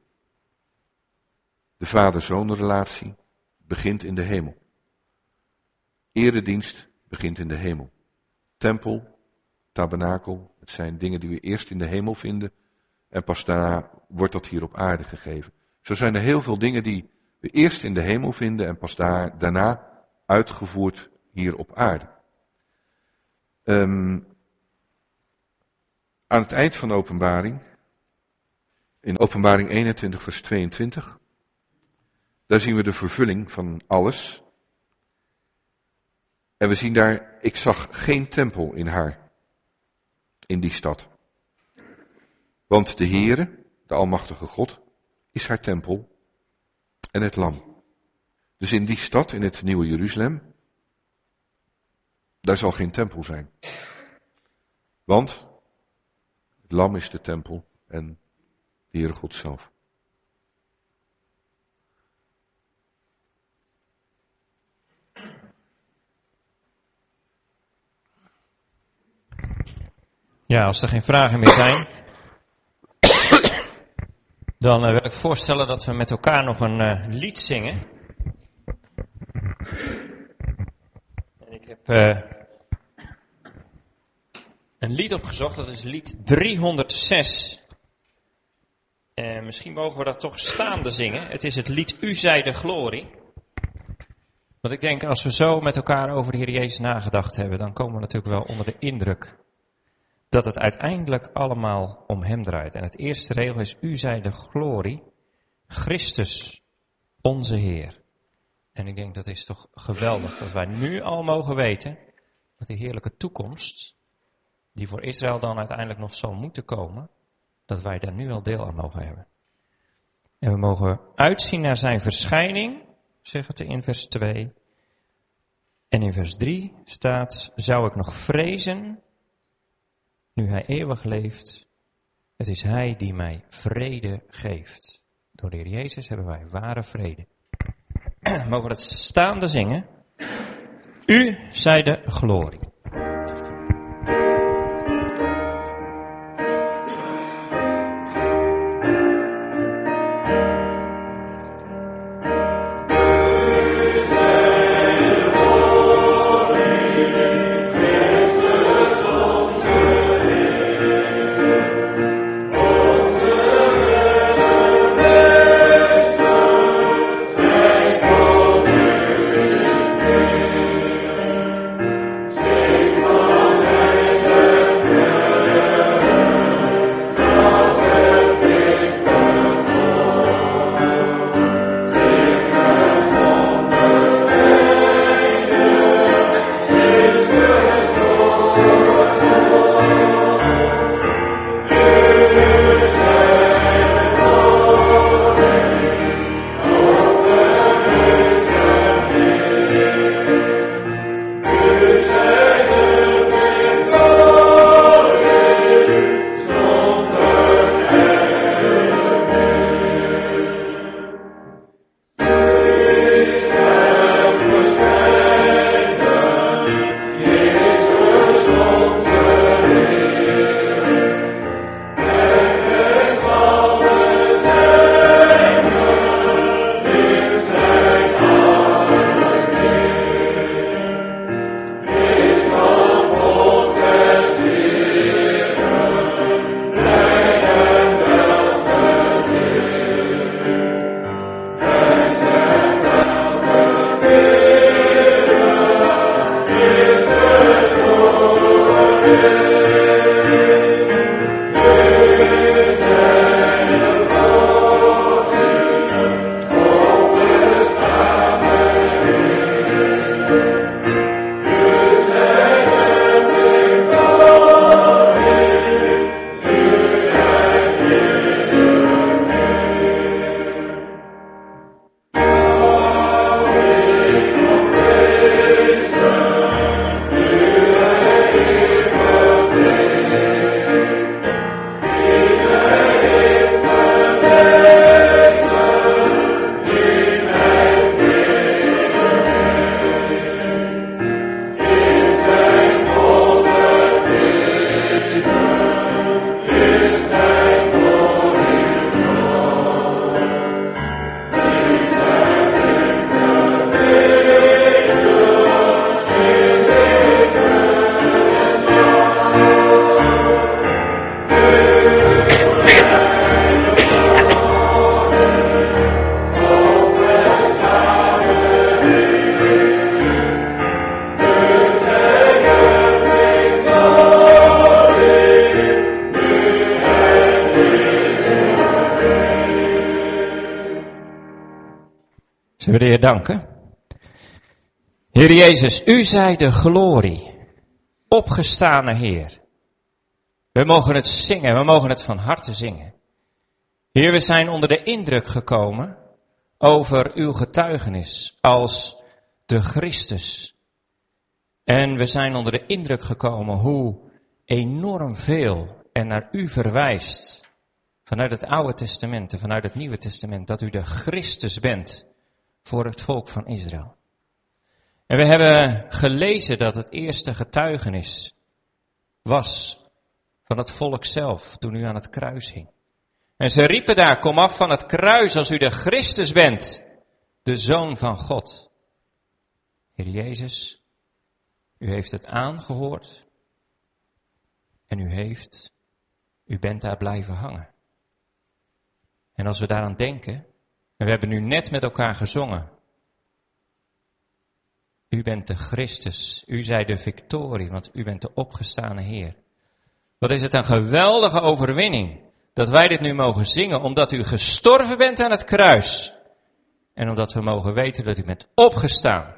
De vader-zoon-relatie begint in de hemel. Eredienst begint in de hemel. Tempel, tabernakel, het zijn dingen die we eerst in de hemel vinden en pas daarna wordt dat hier op aarde gegeven. Zo zijn er heel veel dingen die we eerst in de hemel vinden en pas daar, daarna uitgevoerd hier op aarde. Um, aan het eind van de openbaring, in openbaring 21 vers 22, daar zien we de vervulling van alles. En we zien daar, ik zag geen tempel in haar, in die stad. Want de Heere, de Almachtige God, is haar tempel en het lam. Dus in die stad, in het Nieuwe Jeruzalem, daar zal geen tempel zijn. Want het lam is de tempel en de Heere God zelf. Ja, als er geen vragen meer zijn, dan uh, wil ik voorstellen dat we met elkaar nog een uh, lied zingen. En ik heb uh, een lied opgezocht, dat is lied 306. En misschien mogen we dat toch staande zingen. Het is het lied U zij de glorie. Want ik denk, als we zo met elkaar over de Heer Jezus nagedacht hebben, dan komen we natuurlijk wel onder de indruk dat het uiteindelijk allemaal om Hem draait. En het eerste regel is, U zij de glorie, Christus, onze Heer. En ik denk dat is toch geweldig dat wij nu al mogen weten dat die heerlijke toekomst, die voor Israël dan uiteindelijk nog zal moeten komen, dat wij daar nu al deel aan mogen hebben. En we mogen uitzien naar zijn verschijning, zegt het in vers 2. En in vers 3 staat, zou ik nog vrezen nu hij eeuwig leeft. Het is hij die mij vrede geeft. Door de Heer Jezus hebben wij ware vrede. Mogen we het staande zingen? U zij de glorie. We de Heer danken? Heer Jezus, u zij de glorie, opgestane Heer. We mogen het zingen, we mogen het van harte zingen. Heer, we zijn onder de indruk gekomen over uw getuigenis als de Christus. En we zijn onder de indruk gekomen hoe enorm veel er naar u verwijst. Vanuit het Oude Testament en vanuit het Nieuwe Testament. Dat u de Christus bent voor het volk van Israël. En we hebben gelezen dat het eerste getuigenis was van het volk zelf toen u aan het kruis hing. En ze riepen daar, kom af van het kruis als u de Christus bent, de Zoon van God. Heer Jezus, u heeft het aangehoord en u heeft, u bent daar blijven hangen. En als we daaraan denken, en we hebben nu net met elkaar gezongen, u bent de Christus, u zij de victorie, want u bent de opgestane Heer. Wat is het een geweldige overwinning dat wij dit nu mogen zingen, omdat u gestorven bent aan het kruis. En omdat we mogen weten dat u bent opgestaan.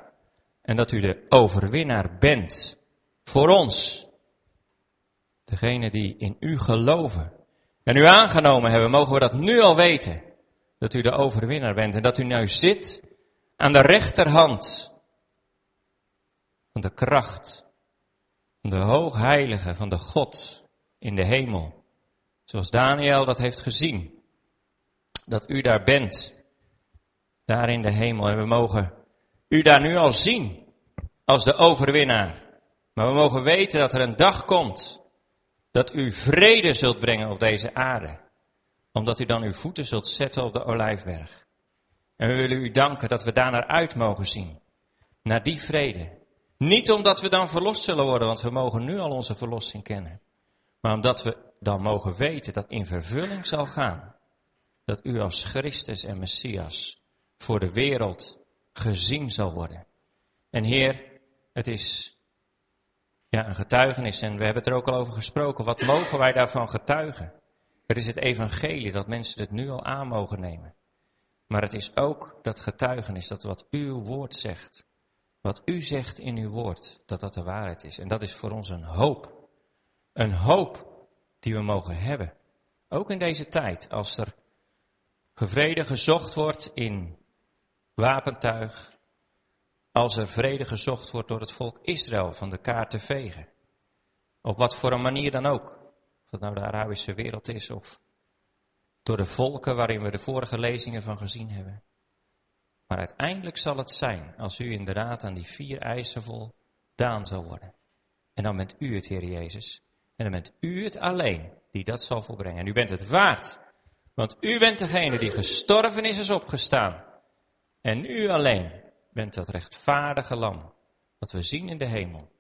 En dat u de overwinnaar bent. Voor ons. Degene die in u geloven. En u aangenomen hebben, mogen we dat nu al weten. Dat u de overwinnaar bent. En dat u nu zit aan de rechterhand. Van de kracht. Van de hoogheilige, van de God in de hemel. Zoals Daniel dat heeft gezien. Dat u daar bent. Daar in de hemel. En we mogen u daar nu al zien. Als de overwinnaar. Maar we mogen weten dat er een dag komt. Dat u vrede zult brengen op deze aarde. Omdat u dan uw voeten zult zetten op de olijfberg. En we willen u danken dat we daar naar uit mogen zien. Naar die vrede. Niet omdat we dan verlost zullen worden, want we mogen nu al onze verlossing kennen. Maar omdat we dan mogen weten dat in vervulling zal gaan dat u als Christus en Messias voor de wereld gezien zal worden. En Heer, het is ja, een getuigenis en we hebben het er ook al over gesproken. Wat mogen wij daarvan getuigen? Het is het evangelie dat mensen het nu al aan mogen nemen. Maar het is ook dat getuigenis, dat wat uw woord zegt, wat u zegt in uw woord, dat dat de waarheid is. En dat is voor ons een hoop. Een hoop die we mogen hebben. Ook in deze tijd, als er vrede gezocht wordt in wapentuig, als er vrede gezocht wordt door het volk Israël van de kaart te vegen. Op wat voor een manier dan ook. Het nou de Arabische wereld is of door de volken waarin we de vorige lezingen van gezien hebben. Maar uiteindelijk zal het zijn als u inderdaad aan die vier eisen voldaan zal worden. En dan bent u het, Heer Jezus. En dan bent u het alleen die dat zal volbrengen. En u bent het waard. Want u bent degene die gestorven is, is opgestaan. En u alleen bent dat rechtvaardige lam. Wat we zien in de hemel.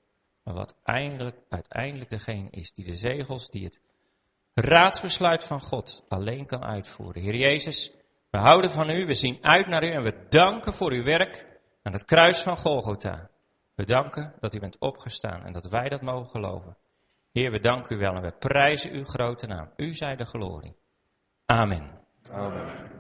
Maar wat eindelijk, uiteindelijk degene is die de zegels, die het raadsbesluit van God alleen kan uitvoeren. Heer Jezus, we houden van u, we zien uit naar u en we danken voor uw werk aan het kruis van Golgotha. We danken dat u bent opgestaan en dat wij dat mogen geloven. Heer, we danken u wel en we prijzen uw grote naam. U zij de glorie. Amen. Amen.